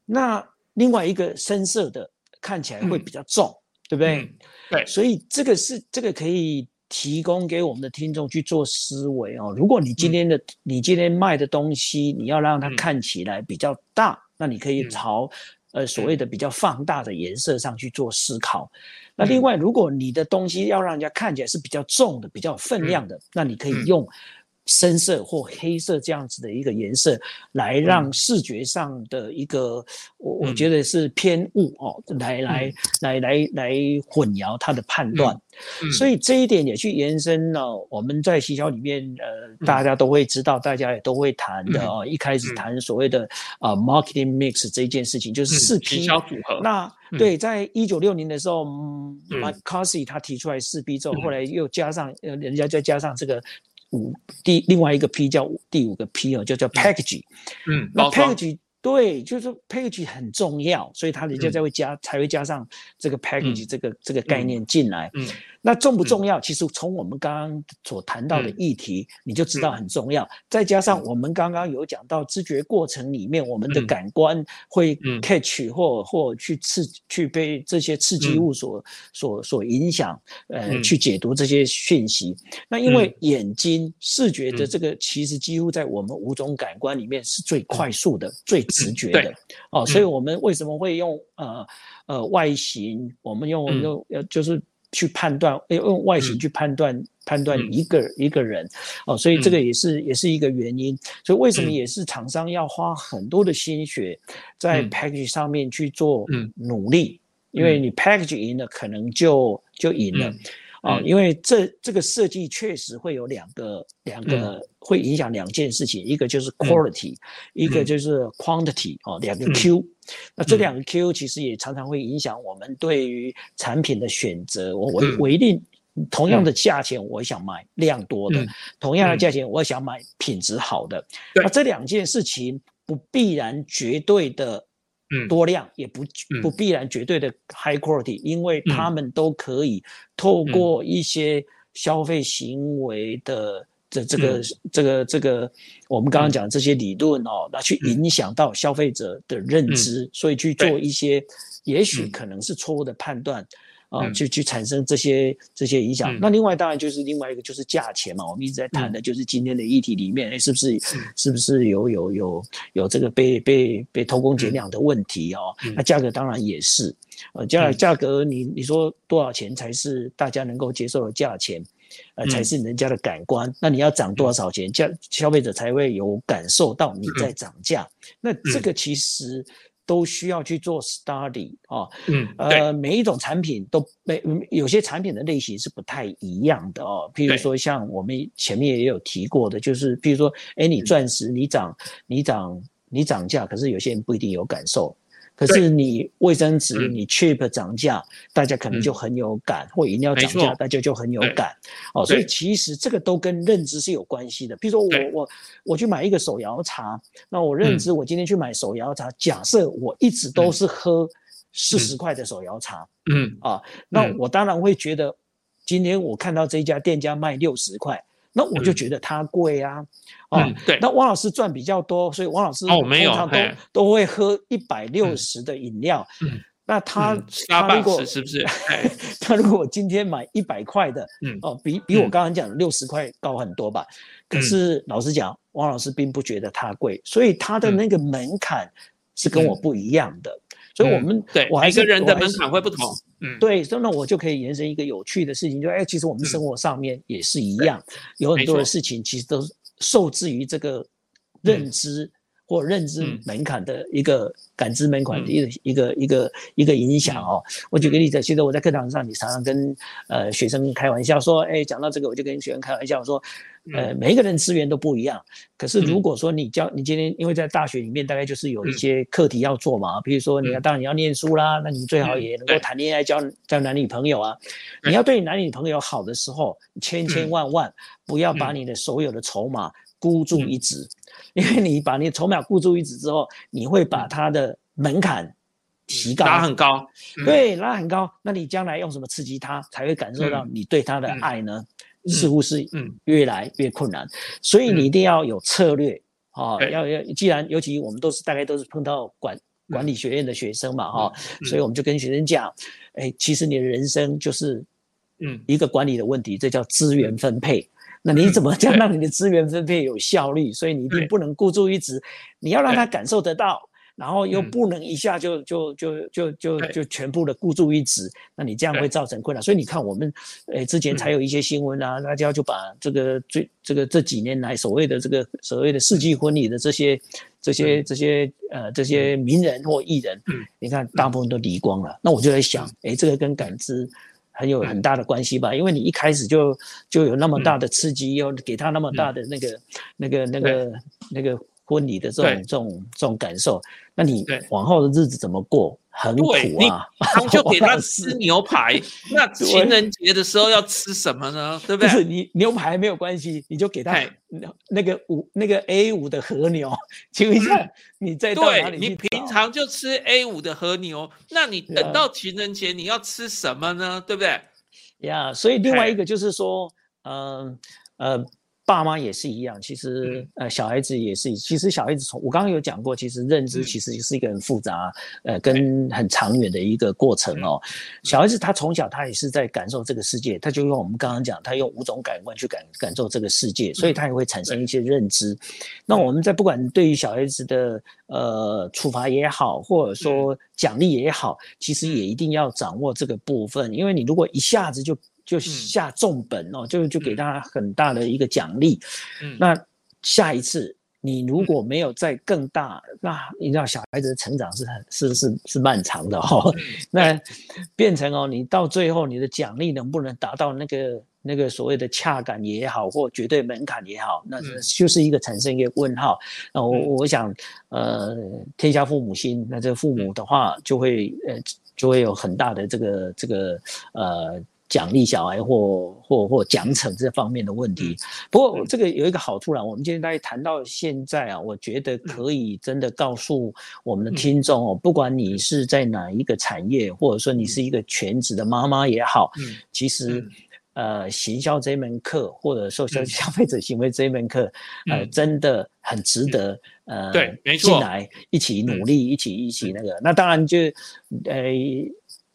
Speaker 2: 那另外一个深色的看起来会比较重，对不对？
Speaker 1: 对，
Speaker 2: 所以这个是这个可以。提供给我们的听众去做思维哦。如果你今天的你今天卖的东西，你要让它看起来比较大，那你可以朝呃所谓的比较放大的颜色上去做思考。那另外，如果你的东西要让人家看起来是比较重的、比较有分量的，那你可以用。深色或黑色这样子的一个颜色，来让视觉上的一个，我我觉得是偏误哦，来来来来来混淆他的判断，所以这一点也去延伸了。我们在学校里面，呃，大家都会知道，大家也都会谈的哦。一开始谈所谓的啊，marketing mix 这件事情，就是四 P
Speaker 1: 组合。
Speaker 2: 那对，在一九六零的时候 m c c a r t h y 他提出来四 P 之后，后来又加上呃，人家再加上这个。五第另外一个 P 叫第五个 P 哦，就叫 package。
Speaker 1: 嗯，
Speaker 2: 那 package 对，就是 package 很重要，所以它人家才会加才会加上这个 package 这个这个概念进来。嗯。那重不重要？其实从我们刚刚所谈到的议题，你就知道很重要。再加上我们刚刚有讲到知觉过程里面，我们的感官会 catch 或或去刺去被这些刺激物所所所影响，呃，去解读这些讯息。那因为眼睛视觉的这个，其实几乎在我们五种感官里面是最快速的、最直觉的。哦，所以我们为什么会用呃呃外形？我们用用呃就是。去判断，用外形去判断判断一个一个人，哦，所以这个也是也是一个原因。所以为什么也是厂商要花很多的心血在 package 上面去做努力？因为你 package 赢了，可能就就赢了。啊，因为这这个设计确实会有两个两个会影响两件事情，一个就是 quality，一个就是 quantity 哦，两个 Q。那这两个 Q 其实也常常会影响我们对于产品的选择。我我我一定同样的价钱，我想买量多的；同样的价钱，我想买品质好的。那这两件事情不必然绝对的。多量也不不必然绝对的 high quality，因为他们都可以透过一些消费行为的这这个这个这个我们刚刚讲这些理论哦，那去影响到消费者的认知，所以去做一些也许可能是错误的判断。啊，去去产生这些这些影响。那另外当然就是另外一个就是价钱嘛。我们一直在谈的就是今天的议题里面，哎，是不是是不是有有有有这个被被被偷工减料的问题哦？那价格当然也是，呃，价价格你你说多少钱才是大家能够接受的价钱？呃，才是人家的感官。那你要涨多少钱，价消费者才会有感受到你在涨价？那这个其实。都需要去做 study 啊，嗯，呃，每一种产品都每有些产品的类型是不太一样的哦。譬如说，像我们前面也有提过的，就是譬如说，哎，你钻石你涨你涨你涨价，可是有些人不一定有感受。可是你卫生纸你 cheap 涨价，大家可能就很有感；或饮料涨价，大家就很有感。哦，所以其实这个都跟认知是有关系的。比如说我我我去买一个手摇茶，那我认知我今天去买手摇茶，假设我一直都是喝四十块的手摇茶，嗯。啊，那我当然会觉得今天我看到这家店家卖六十块。那我就觉得它贵啊，
Speaker 1: 哦，对，
Speaker 2: 那汪老师赚比较多，所以汪老师
Speaker 1: 哦没有，
Speaker 2: 都都会喝一百六十的饮料。嗯，那他他如果
Speaker 1: 是不是？[laughs]
Speaker 2: 他如果今天买一百块的，嗯，哦，比比我刚刚讲的六十块高很多吧？可是老实讲，汪老师并不觉得它贵，所以他的那个门槛是跟我不一样的。所以，我们
Speaker 1: 对每个人的门槛会不同。
Speaker 2: 嗯，对，所以呢我就可以延伸一个有趣的事情，就哎，其实我们生活上面也是一样，有很多的事情其实都受制于这个认知或认知门槛的一个感知门槛的一个一个一个一个影响哦。我举个例子，其实我在课堂上，你常常跟呃学生开玩笑说，哎，讲到这个，我就跟学生开玩笑说，呃，每一个人资源都不一样。可是如果说你教你今天，因为在大学里面大概就是有一些课题要做嘛，比如说你要当然你要念书啦，那你最好也能够谈恋爱、交交男女朋友啊。你要对男女朋友好的时候，千千万万不要把你的所有的筹码孤注一掷。因为你把你筹码孤注一掷之后，你会把他的门槛提高，
Speaker 1: 拉很高，
Speaker 2: 对，拉很高。那你将来用什么刺激他，才会感受到你对他的爱呢？似乎是越来越困难。所以你一定要有策略啊！要要，既然尤其我们都是大概都是碰到管管理学院的学生嘛，哈，所以我们就跟学生讲，哎，其实你的人生就是嗯。一个管理的问题，这叫资源分配。那你怎么样让你的资源分配有效率？所以你一定不能孤注一掷，你要让他感受得到，然后又不能一下就就就就就就全部的孤注一掷，那你这样会造成困难。所以你看，我们诶之前才有一些新闻啊，大家就把这个最这个这几年来所谓的这个所谓的世纪婚礼的这些这些这些呃这些名人或艺人，你看大部分都离光了。那我就在想，诶，这个跟感知。很有很大的关系吧，因为你一开始就就有那么大的刺激，又给他那么大的那个那个那个那个婚礼的这种这种这种感受，那你往后的日子怎么过？很苦啊！
Speaker 1: 你就给他吃牛排，[laughs] 那情人节的时候要吃什么呢？对不对？
Speaker 2: 不是你牛排没有关系，你就给他那个五那个 A 五的和牛，请问一下，你在
Speaker 1: 对你平常就吃 A 五的和牛，那你等到情人节你要吃什么呢？对不对？
Speaker 2: 呀，所以另外一个就是说，嗯呃。爸妈也是一样，其实呃小孩子也是，其实小孩子从我刚刚有讲过，其实认知其实是一个很复杂，呃跟很长远的一个过程哦。小孩子他从小他也是在感受这个世界，他就用我们刚刚讲，他用五种感官去感感受这个世界，所以他也会产生一些认知。那我们在不管对于小孩子的呃处罚也好，或者说奖励也好，其实也一定要掌握这个部分，因为你如果一下子就就下重本哦，就就给他很大的一个奖励。那下一次你如果没有再更大，那你知道小孩子的成长是很是是是漫长的哦。那变成哦，你到最后你的奖励能不能达到那个那个所谓的恰感也好，或绝对门槛也好，那就是一个产生一个问号。那我我想，呃，天下父母心，那这父母的话就会呃就会有很大的这个这个呃。奖励小孩或或或奖惩这方面的问题，不过这个有一个好处啦。我们今天大家谈到现在啊，我觉得可以真的告诉我们的听众哦，不管你是在哪一个产业，或者说你是一个全职的妈妈也好，其实呃，行销这门课或者说消消费者行为这门课，呃，真的很值得呃，
Speaker 1: 对，没错，
Speaker 2: 进来一起努力，一起一起那个。那当然就呃，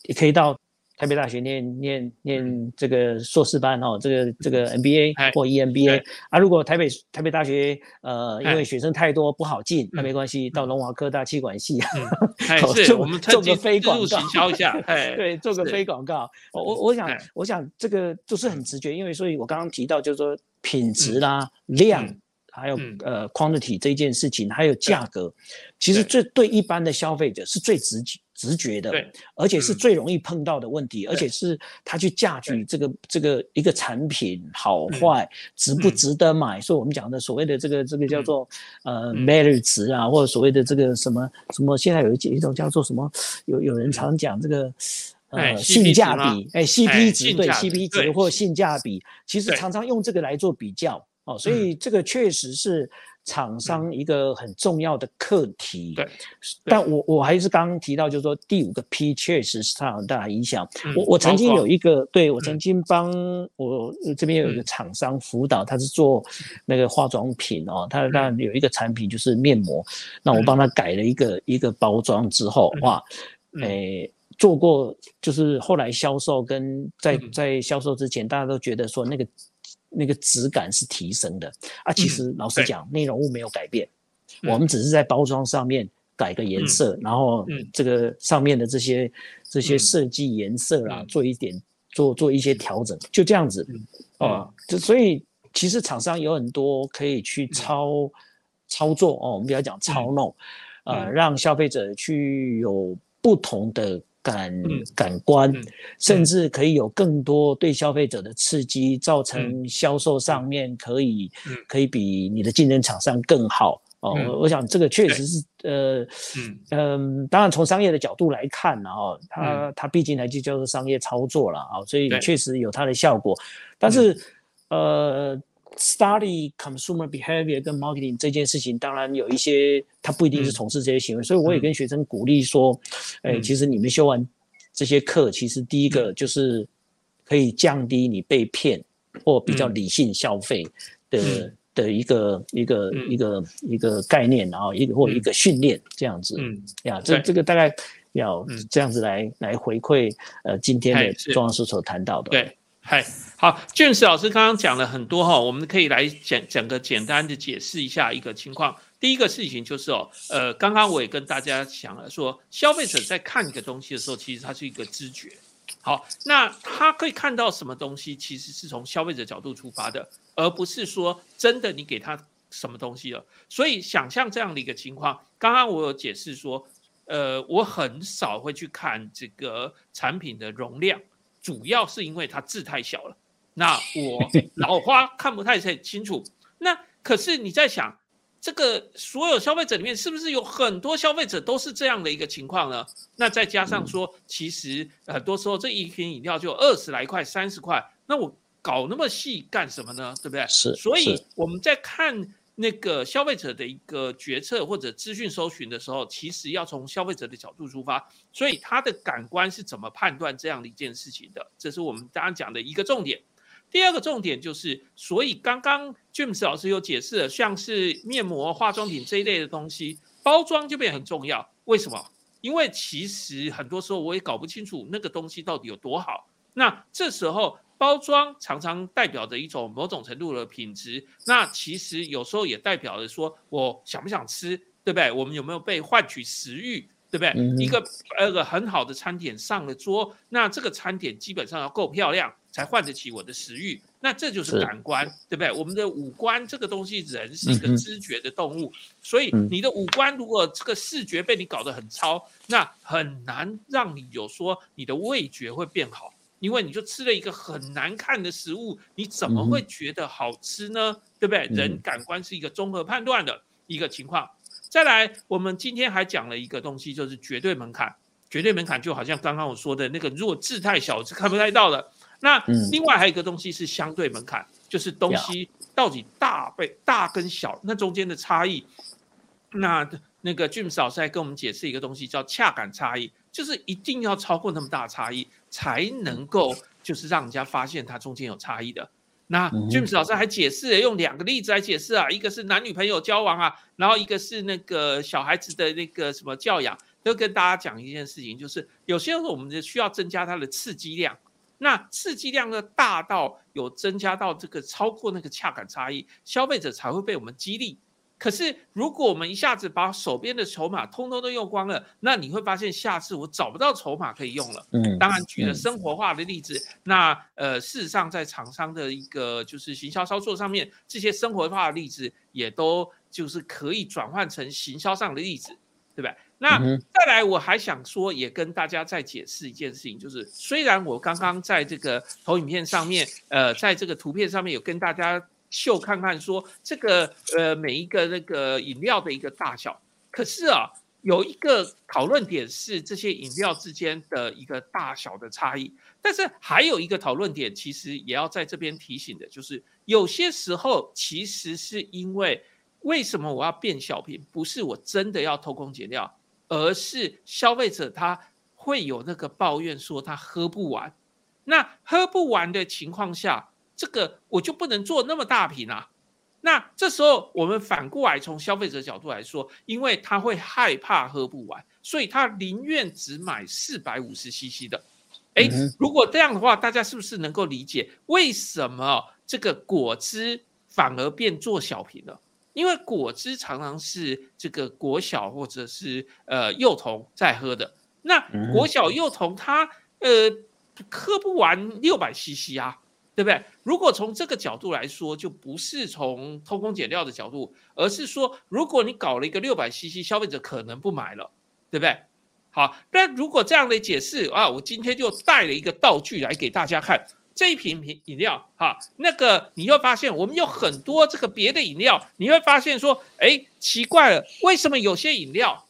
Speaker 2: 也可以到。台北大学念念念这个硕士班哦，这个这个 MBA 或 EMBA 啊。如果台北台北大学呃，因为学生太多不好进，那没关系，到龙华科大气管系，[laughs] [laughs]
Speaker 1: 是，我们做个非广告，行销一下，
Speaker 2: 对，做个非广告。我我想我想这个就是很直觉，因为所以我刚刚提到就是说品质啦、量，还有呃 quantity 这件事情，还有价格，其实这对一般的消费者是最直接。直觉的，而且是最容易碰到的问题，而且是他去价取这个这个一个产品好坏值不值得买，所以我们讲的所谓的这个这个叫做呃 merit 值啊，或者所谓的这个什么什么，现在有一一种叫做什么，有有人常讲这个呃性价比，哎 CP 值对 CP 值或性价比，其实常常用这个来做比较哦，所以这个确实是。厂商一个很重要的课题，
Speaker 1: 对，
Speaker 2: 但我我还是刚刚提到，就是说第五个 P 确实是它很大影响。我我曾经有一个，对我曾经帮我这边有一个厂商辅导，他是做那个化妆品哦，他那有一个产品就是面膜，那我帮他改了一个一个包装之后，哇，诶，做过就是后来销售跟在在销售之前，大家都觉得说那个。那个质感是提升的。啊，其实老实讲，内容物没有改变，我们只是在包装上面改个颜色，然后这个上面的这些这些设计颜色啊，做一点做做一些调整，就这样子啊。就所以其实厂商有很多可以去操操作哦，我们不要讲操弄，呃，让消费者去有不同的感感官，甚至可以有更多对消费者的刺激，造成销售上面可以可以比你的竞争厂商更好。哦，我想这个确实是，呃，嗯嗯，当然从商业的角度来看呢，哦，它它毕竟还就叫做商业操作了啊，所以确实有它的效果。但是，呃，study consumer behavior 跟 marketing 这件事情，当然有一些他不一定是从事这些行为，所以我也跟学生鼓励说，哎，其实你们修完这些课，其实第一个就是可以降低你被骗或比较理性消费的。的一个一个一个一个概念，然后一个或一个训练这样子，嗯呀，这这个大概要这样子来来回馈呃今天的庄老师所谈到的。
Speaker 1: 对，嗨，好，俊石老师刚刚讲了很多哈，我们可以来讲讲个简单的解释一下一个情况。第一个事情就是哦，呃，刚刚我也跟大家讲了，说消费者在看一个东西的时候，其实它是一个知觉。好，那他可以看到什么东西，其实是从消费者角度出发的。而不是说真的你给他什么东西了，所以想象这样的一个情况，刚刚我有解释说，呃，我很少会去看这个产品的容量，主要是因为它字太小了，那我 [laughs] 老花看不太清楚。那可是你在想，这个所有消费者里面是不是有很多消费者都是这样的一个情况呢？那再加上说，其实很多时候这一瓶饮料就二十来块、三十块，那我。搞那么细干什么呢？对不对？
Speaker 2: 是，
Speaker 1: 所以我们在看那个消费者的一个决策或者资讯搜寻的时候，其实要从消费者的角度出发，所以他的感官是怎么判断这样的一件事情的？这是我们刚刚讲的一个重点。第二个重点就是，所以刚刚 James 老师有解释了，像是面膜、化妆品这一类的东西，包装就变很重要。为什么？因为其实很多时候我也搞不清楚那个东西到底有多好。那这时候。包装常常代表着一种某种程度的品质，那其实有时候也代表着说我想不想吃，对不对？我们有没有被换取食欲，对不对？一个呃个很好的餐点上了桌，那这个餐点基本上要够漂亮才换得起我的食欲，那这就是感官，对不对？我们的五官这个东西，人是一个知觉的动物，所以你的五官如果这个视觉被你搞得很糙，那很难让你有说你的味觉会变好。因为你就吃了一个很难看的食物，你怎么会觉得好吃呢？对不对？人感官是一个综合判断的一个情况。再来，我们今天还讲了一个东西，就是绝对门槛。绝对门槛就好像刚刚我说的那个，如果字太小是看不太到的。那另外还有一个东西是相对门槛，就是东西到底大被大跟小那中间的差异。那那个 James 老师还跟我们解释一个东西，叫恰感差异。就是一定要超过那么大差异，才能够就是让人家发现它中间有差异的。那 James 老师还解释，用两个例子来解释啊，一个是男女朋友交往啊，然后一个是那个小孩子的那个什么教养，都跟大家讲一件事情，就是有些时候我们需要增加它的刺激量，那刺激量呢大到有增加到这个超过那个恰感差异，消费者才会被我们激励。可是，如果我们一下子把手边的筹码通通都用光了，那你会发现下次我找不到筹码可以用了。嗯，当然举了生活化的例子，那呃，事实上在厂商的一个就是行销操作上面，这些生活化的例子也都就是可以转换成行销上的例子，对不对？那再来，我还想说，也跟大家再解释一件事情，就是虽然我刚刚在这个投影片上面，呃，在这个图片上面有跟大家。秀看看说这个呃每一个那个饮料的一个大小，可是啊有一个讨论点是这些饮料之间的一个大小的差异，但是还有一个讨论点其实也要在这边提醒的，就是有些时候其实是因为为什么我要变小瓶，不是我真的要偷工减料，而是消费者他会有那个抱怨说他喝不完，那喝不完的情况下。这个我就不能做那么大瓶啊，那这时候我们反过来从消费者角度来说，因为他会害怕喝不完，所以他宁愿只买四百五十 CC 的。哎，如果这样的话，大家是不是能够理解为什么这个果汁反而变做小瓶了？因为果汁常常是这个国小或者是呃幼童在喝的，那国小幼童他呃喝不完六百 CC 啊。对不对？如果从这个角度来说，就不是从偷工减料的角度，而是说，如果你搞了一个六百 CC，消费者可能不买了，对不对？好，那如果这样的解释啊，我今天就带了一个道具来给大家看，这一瓶瓶饮料哈，那个你会发现我们有很多这个别的饮料，你会发现说，哎，奇怪了，为什么有些饮料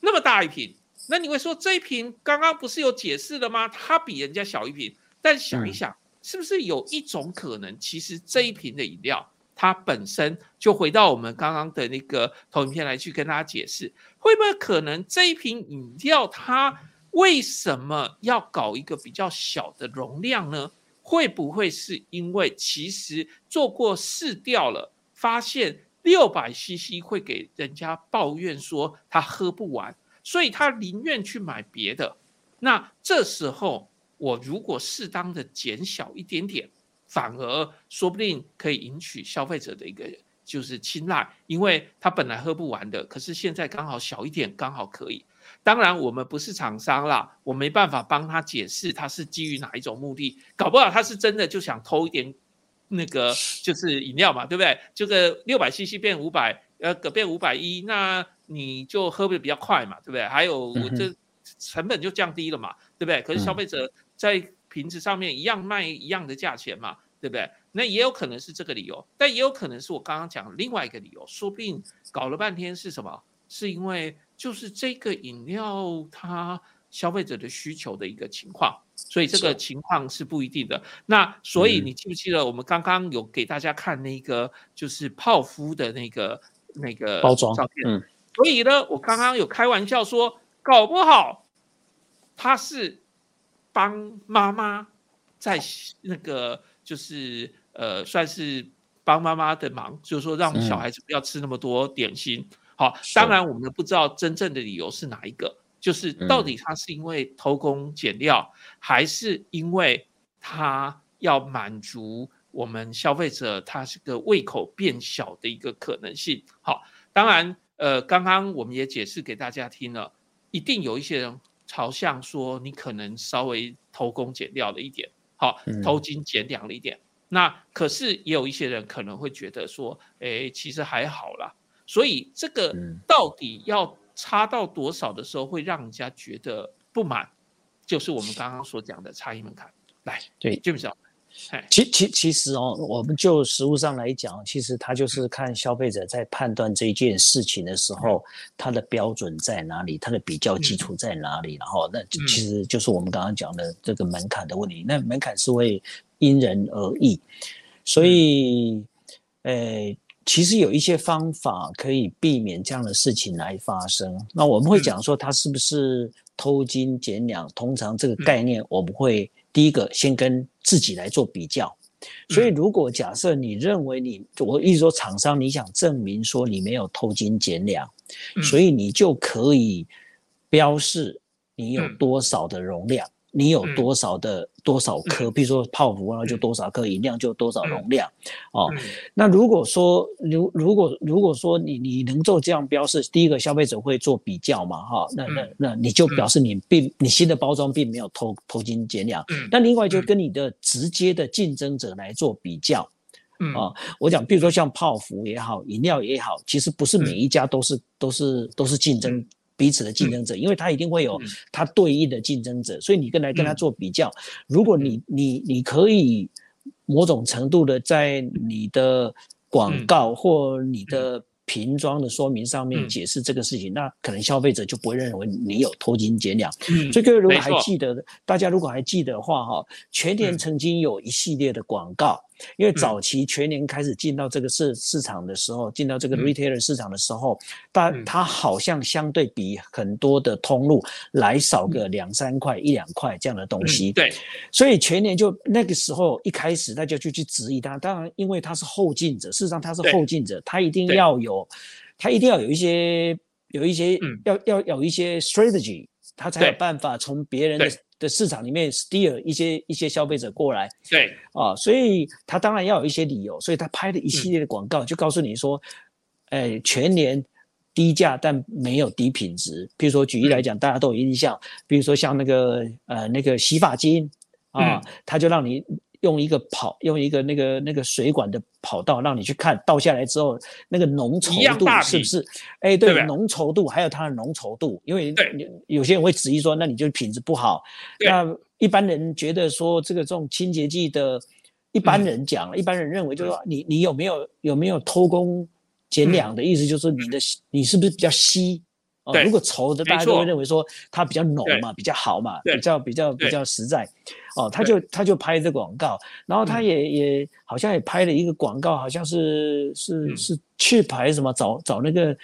Speaker 1: 那么大一瓶？那你会说这一瓶刚刚不是有解释了吗？它比人家小一瓶，但想一想。是不是有一种可能，其实这一瓶的饮料，它本身就回到我们刚刚的那个投影片来去跟大家解释，会不会可能这一瓶饮料它为什么要搞一个比较小的容量呢？会不会是因为其实做过试调了，发现六百 CC 会给人家抱怨说他喝不完，所以他宁愿去买别的。那这时候。我如果适当的减小一点点，反而说不定可以赢取消费者的一个就是青睐，因为他本来喝不完的，可是现在刚好小一点，刚好可以。当然我们不是厂商啦，我没办法帮他解释他是基于哪一种目的，搞不好他是真的就想偷一点那个就是饮料嘛，对不对？这个六百 CC 变五百，呃，变五百一，那你就喝的比较快嘛，对不对？还有我这成本就降低了嘛，对不对？可是消费者。在瓶子上面一样卖一样的价钱嘛，对不对？那也有可能是这个理由，但也有可能是我刚刚讲另外一个理由，说不定搞了半天是什么？是因为就是这个饮料它消费者的需求的一个情况，所以这个情况是不一定的。那所以你记不记得我们刚刚有给大家看那个就是泡芙的那个那个
Speaker 2: 包装
Speaker 1: 照片？嗯，所以呢，我刚刚有开玩笑说，搞不好它是。帮妈妈在那个就是呃，算是帮妈妈的忙，就是说让小孩子不要吃那么多点心。好，当然我们不知道真正的理由是哪一个，就是到底他是因为偷工减料，还是因为他要满足我们消费者他是个胃口变小的一个可能性。好，当然呃，刚刚我们也解释给大家听了，一定有一些人。朝向说你可能稍微偷工减料了一点，好，偷斤减两了一点。那可是也有一些人可能会觉得说，哎，其实还好啦。所以这个到底要差到多少的时候会让人家觉得不满，就是我们刚刚所讲的差异门槛。来，
Speaker 2: 对，
Speaker 1: 就比较。
Speaker 2: 其其其实哦，我们就实物上来讲，其实他就是看消费者在判断这件事情的时候，他的标准在哪里，他的比较基础在哪里，然后那其实就是我们刚刚讲的这个门槛的问题。那门槛是会因人而异，所以，呃，其实有一些方法可以避免这样的事情来发生。那我们会讲说，它是不是偷斤减两？通常这个概念，我们会第一个先跟。自己来做比较，所以如果假设你认为你，我意思说厂商你想证明说你没有偷斤减两，所以你就可以标示你有多少的容量。你有多少的多少颗？比如说泡芙，然后就多少颗，饮料就多少容量，哦。那如果说如如果如果说你你能做这样标示，第一个消费者会做比较嘛，哈，那那那你就表示你并你新的包装并没有偷偷斤减两。那另外就跟你的直接的竞争者来做比较，啊，我讲，比如说像泡芙也好，饮料也好，其实不是每一家都是都是都是竞争。彼此的竞争者，因为他一定会有他对应的竞争者，所以你跟来跟他做比较。如果你你你可以某种程度的在你的广告或你的瓶装的说明上面解释这个事情，那可能消费者就不会认为你有偷斤减两。所以各位如果还记得，大家如果还记得的话，哈，全年曾经有一系列的广告。因为早期全年开始进到这个市市场的时候，进到这个 retailer 市场的时候，但它好像相对比很多的通路来少个两三块、一两块这样的东西。
Speaker 1: 对，
Speaker 2: 所以全年就那个时候一开始大家就去质疑它。当然，因为它是后进者，事实上它是后进者，它一定要有，它一定要有一些有一些要要有一些 strategy，他才有办法从别人的。的市场里面 steer 一些一些消费者过来，
Speaker 1: 对。
Speaker 2: 啊，所以他当然要有一些理由，所以他拍了一系列的广告，就告诉你说，哎，全年低价但没有低品质。比如说举例来讲，大家都有印象，比如说像那个呃那个洗发精啊，他就让你用一个跑，用一个那个那个水管的跑道让你去看，倒下来之后那个浓稠度是不是？哎，对，浓稠度还有它的浓稠度，因为有些人会质疑说，那你就品质不好。那一般人觉得说这个这种清洁剂的，一般人讲，一般人认为就是说，你你有没有有没有偷工减两的意思？就是你的你是不是比较稀？哦，如果稠的，大家都会认为说它比较浓嘛，比较好嘛，比较比较比较实在。哦，他就他就拍这广告，然后他也也好像也拍了一个广告，好像是是是去排什么找找那个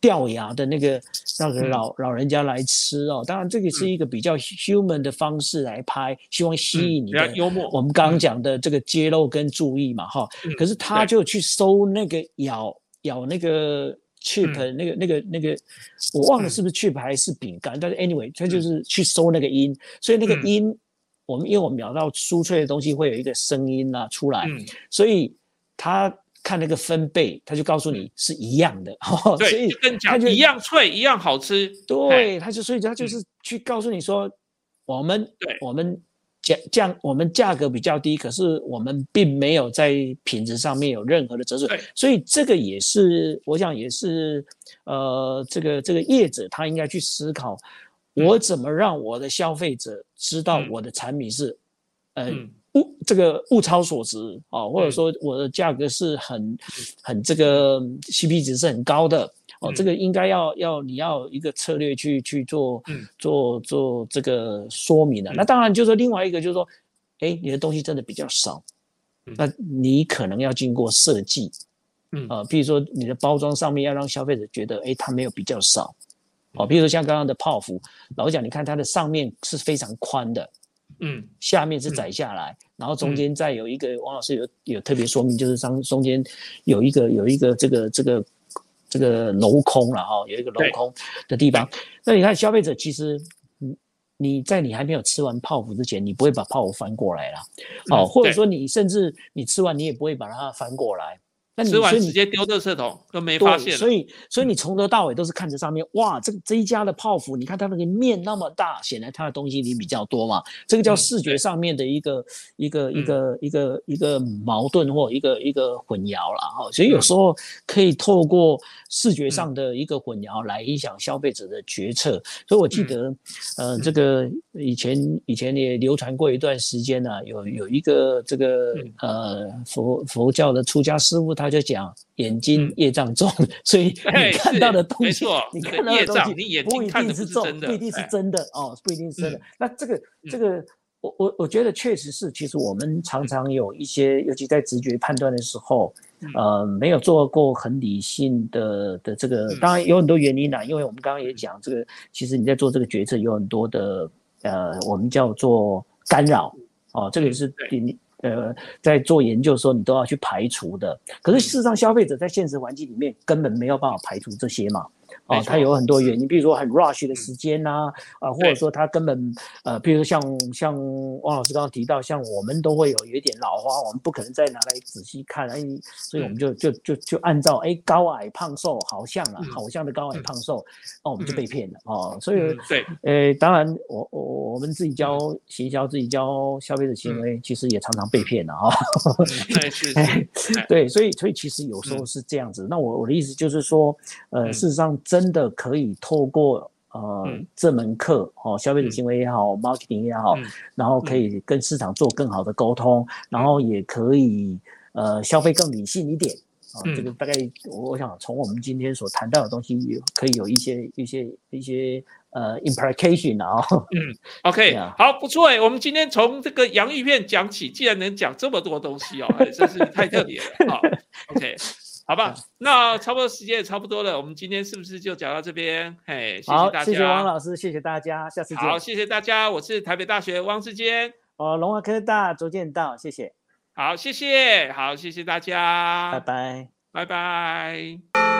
Speaker 2: 掉牙的那个那个老老人家来吃哦。当然这个是一个比较 human 的方式来拍，希望吸引你的
Speaker 1: 幽默。
Speaker 2: 我们刚刚讲的这个揭露跟注意嘛，哈。可是他就去搜那个咬咬那个。Chip 那个那个那个，我忘了是不是 chip 还是饼干，但是 anyway，他就是去收那个音，所以那个音，我们因为我们秒到酥脆的东西会有一个声音啊出来，所以他看那个分贝，他就告诉你是一样的，[laughs]
Speaker 1: 所以他就一样脆，一样好吃，
Speaker 2: 对，他就所以他就是去告诉你说，我们我们。降降，我们价格比较低，可是我们并没有在品质上面有任何的折损，所以这个也是，我想也是，呃，这个这个业者他应该去思考，我怎么让我的消费者知道我的产品是，呃，物这个物超所值啊，或者说我的价格是很很这个 CP 值是很高的。哦，这个应该要要你要一个策略去去做，做做这个说明的。那当然就是说另外一个就是说，哎，你的东西真的比较少，那你可能要经过设计，嗯。啊，比如说你的包装上面要让消费者觉得，哎，它没有比较少，哦，比如说像刚刚的泡芙，老讲你看它的上面是非常宽的，嗯，下面是窄下来，然后中间再有一个，王老师有有特别说明，就是中中间有一个有一个这个这个。这个镂空了哈，有一个镂空的地方。那你看，消费者其实，你你在你还没有吃完泡芙之前，你不会把泡芙翻过来了，哦，或者说你甚至你吃完你也不会把它翻过来。
Speaker 1: 那吃完直接丢垃圾桶都没发现，
Speaker 2: 所以所以你从头到尾都是看着上面，哇，这这一家的泡芙，你看它那个面那么大，显然它的东西你比较多嘛，这个叫视觉上面的一个一个一个一个一个矛盾或一个一个混淆了哈，所以有时候可以透过视觉上的一个混淆来影响消费者的决策，所以我记得，呃，这个以前以前也流传过一段时间呢，有有一个这个呃佛佛教的出家师傅他。他就讲眼睛业障重，[laughs] 所以你看到的东西，你看到的东西不一定是重，不一定是真的哦，不一定是真的。那这个这个，我我我觉得确实是，其实我们常常有一些，尤其在直觉判断的时候，呃，没有做过很理性的的这个，当然有很多原因啦，因为我们刚刚也讲，这个其实你在做这个决策有很多的呃，我们叫做干扰哦，这个也是你。呃，在做研究的时候，你都要去排除的。可是事实上，消费者在现实环境里面根本没有办法排除这些嘛。哦，它有很多原因，比如说很 rush 的时间呐，啊，或者说它根本呃，比如说像像汪老师刚刚提到，像我们都会有有一点老花，我们不可能再拿来仔细看，哎，所以我们就就就就按照哎高矮胖瘦好像啊，好像的高矮胖瘦，那我们就被骗了哦。所以
Speaker 1: 对，
Speaker 2: 呃，当然我我我们自己教行销，自己教消费者行为，其实也常常被骗了啊。
Speaker 1: 对，是，[laughs]
Speaker 2: 对，所以所以其实有时候是这样子。那我我的意思就是说，呃，事实上。真的可以透过呃这门课哦，消费者行为也好，marketing 也好，然后可以跟市场做更好的沟通，然后也可以呃消费更理性一点啊。这个大概我想从我们今天所谈到的东西，有可以有一些一些一些呃 implication 啊。
Speaker 1: 嗯，OK，[laughs] 好，不错哎，我们今天从这个洋芋片讲起，既然能讲这么多东西哦，真是太特别了啊。OK。[laughs] 好吧，那差不多时间也差不多了，我们今天是不是就讲到这边？嘿，谢谢大家，
Speaker 2: 谢谢王老师，谢谢大家，下次见。
Speaker 1: 好，谢谢大家，我是台北大学汪志坚，
Speaker 2: 哦，龙华科大卓建道，谢谢。
Speaker 1: 好，谢谢，好，谢谢大家，
Speaker 2: 拜拜，
Speaker 1: 拜拜。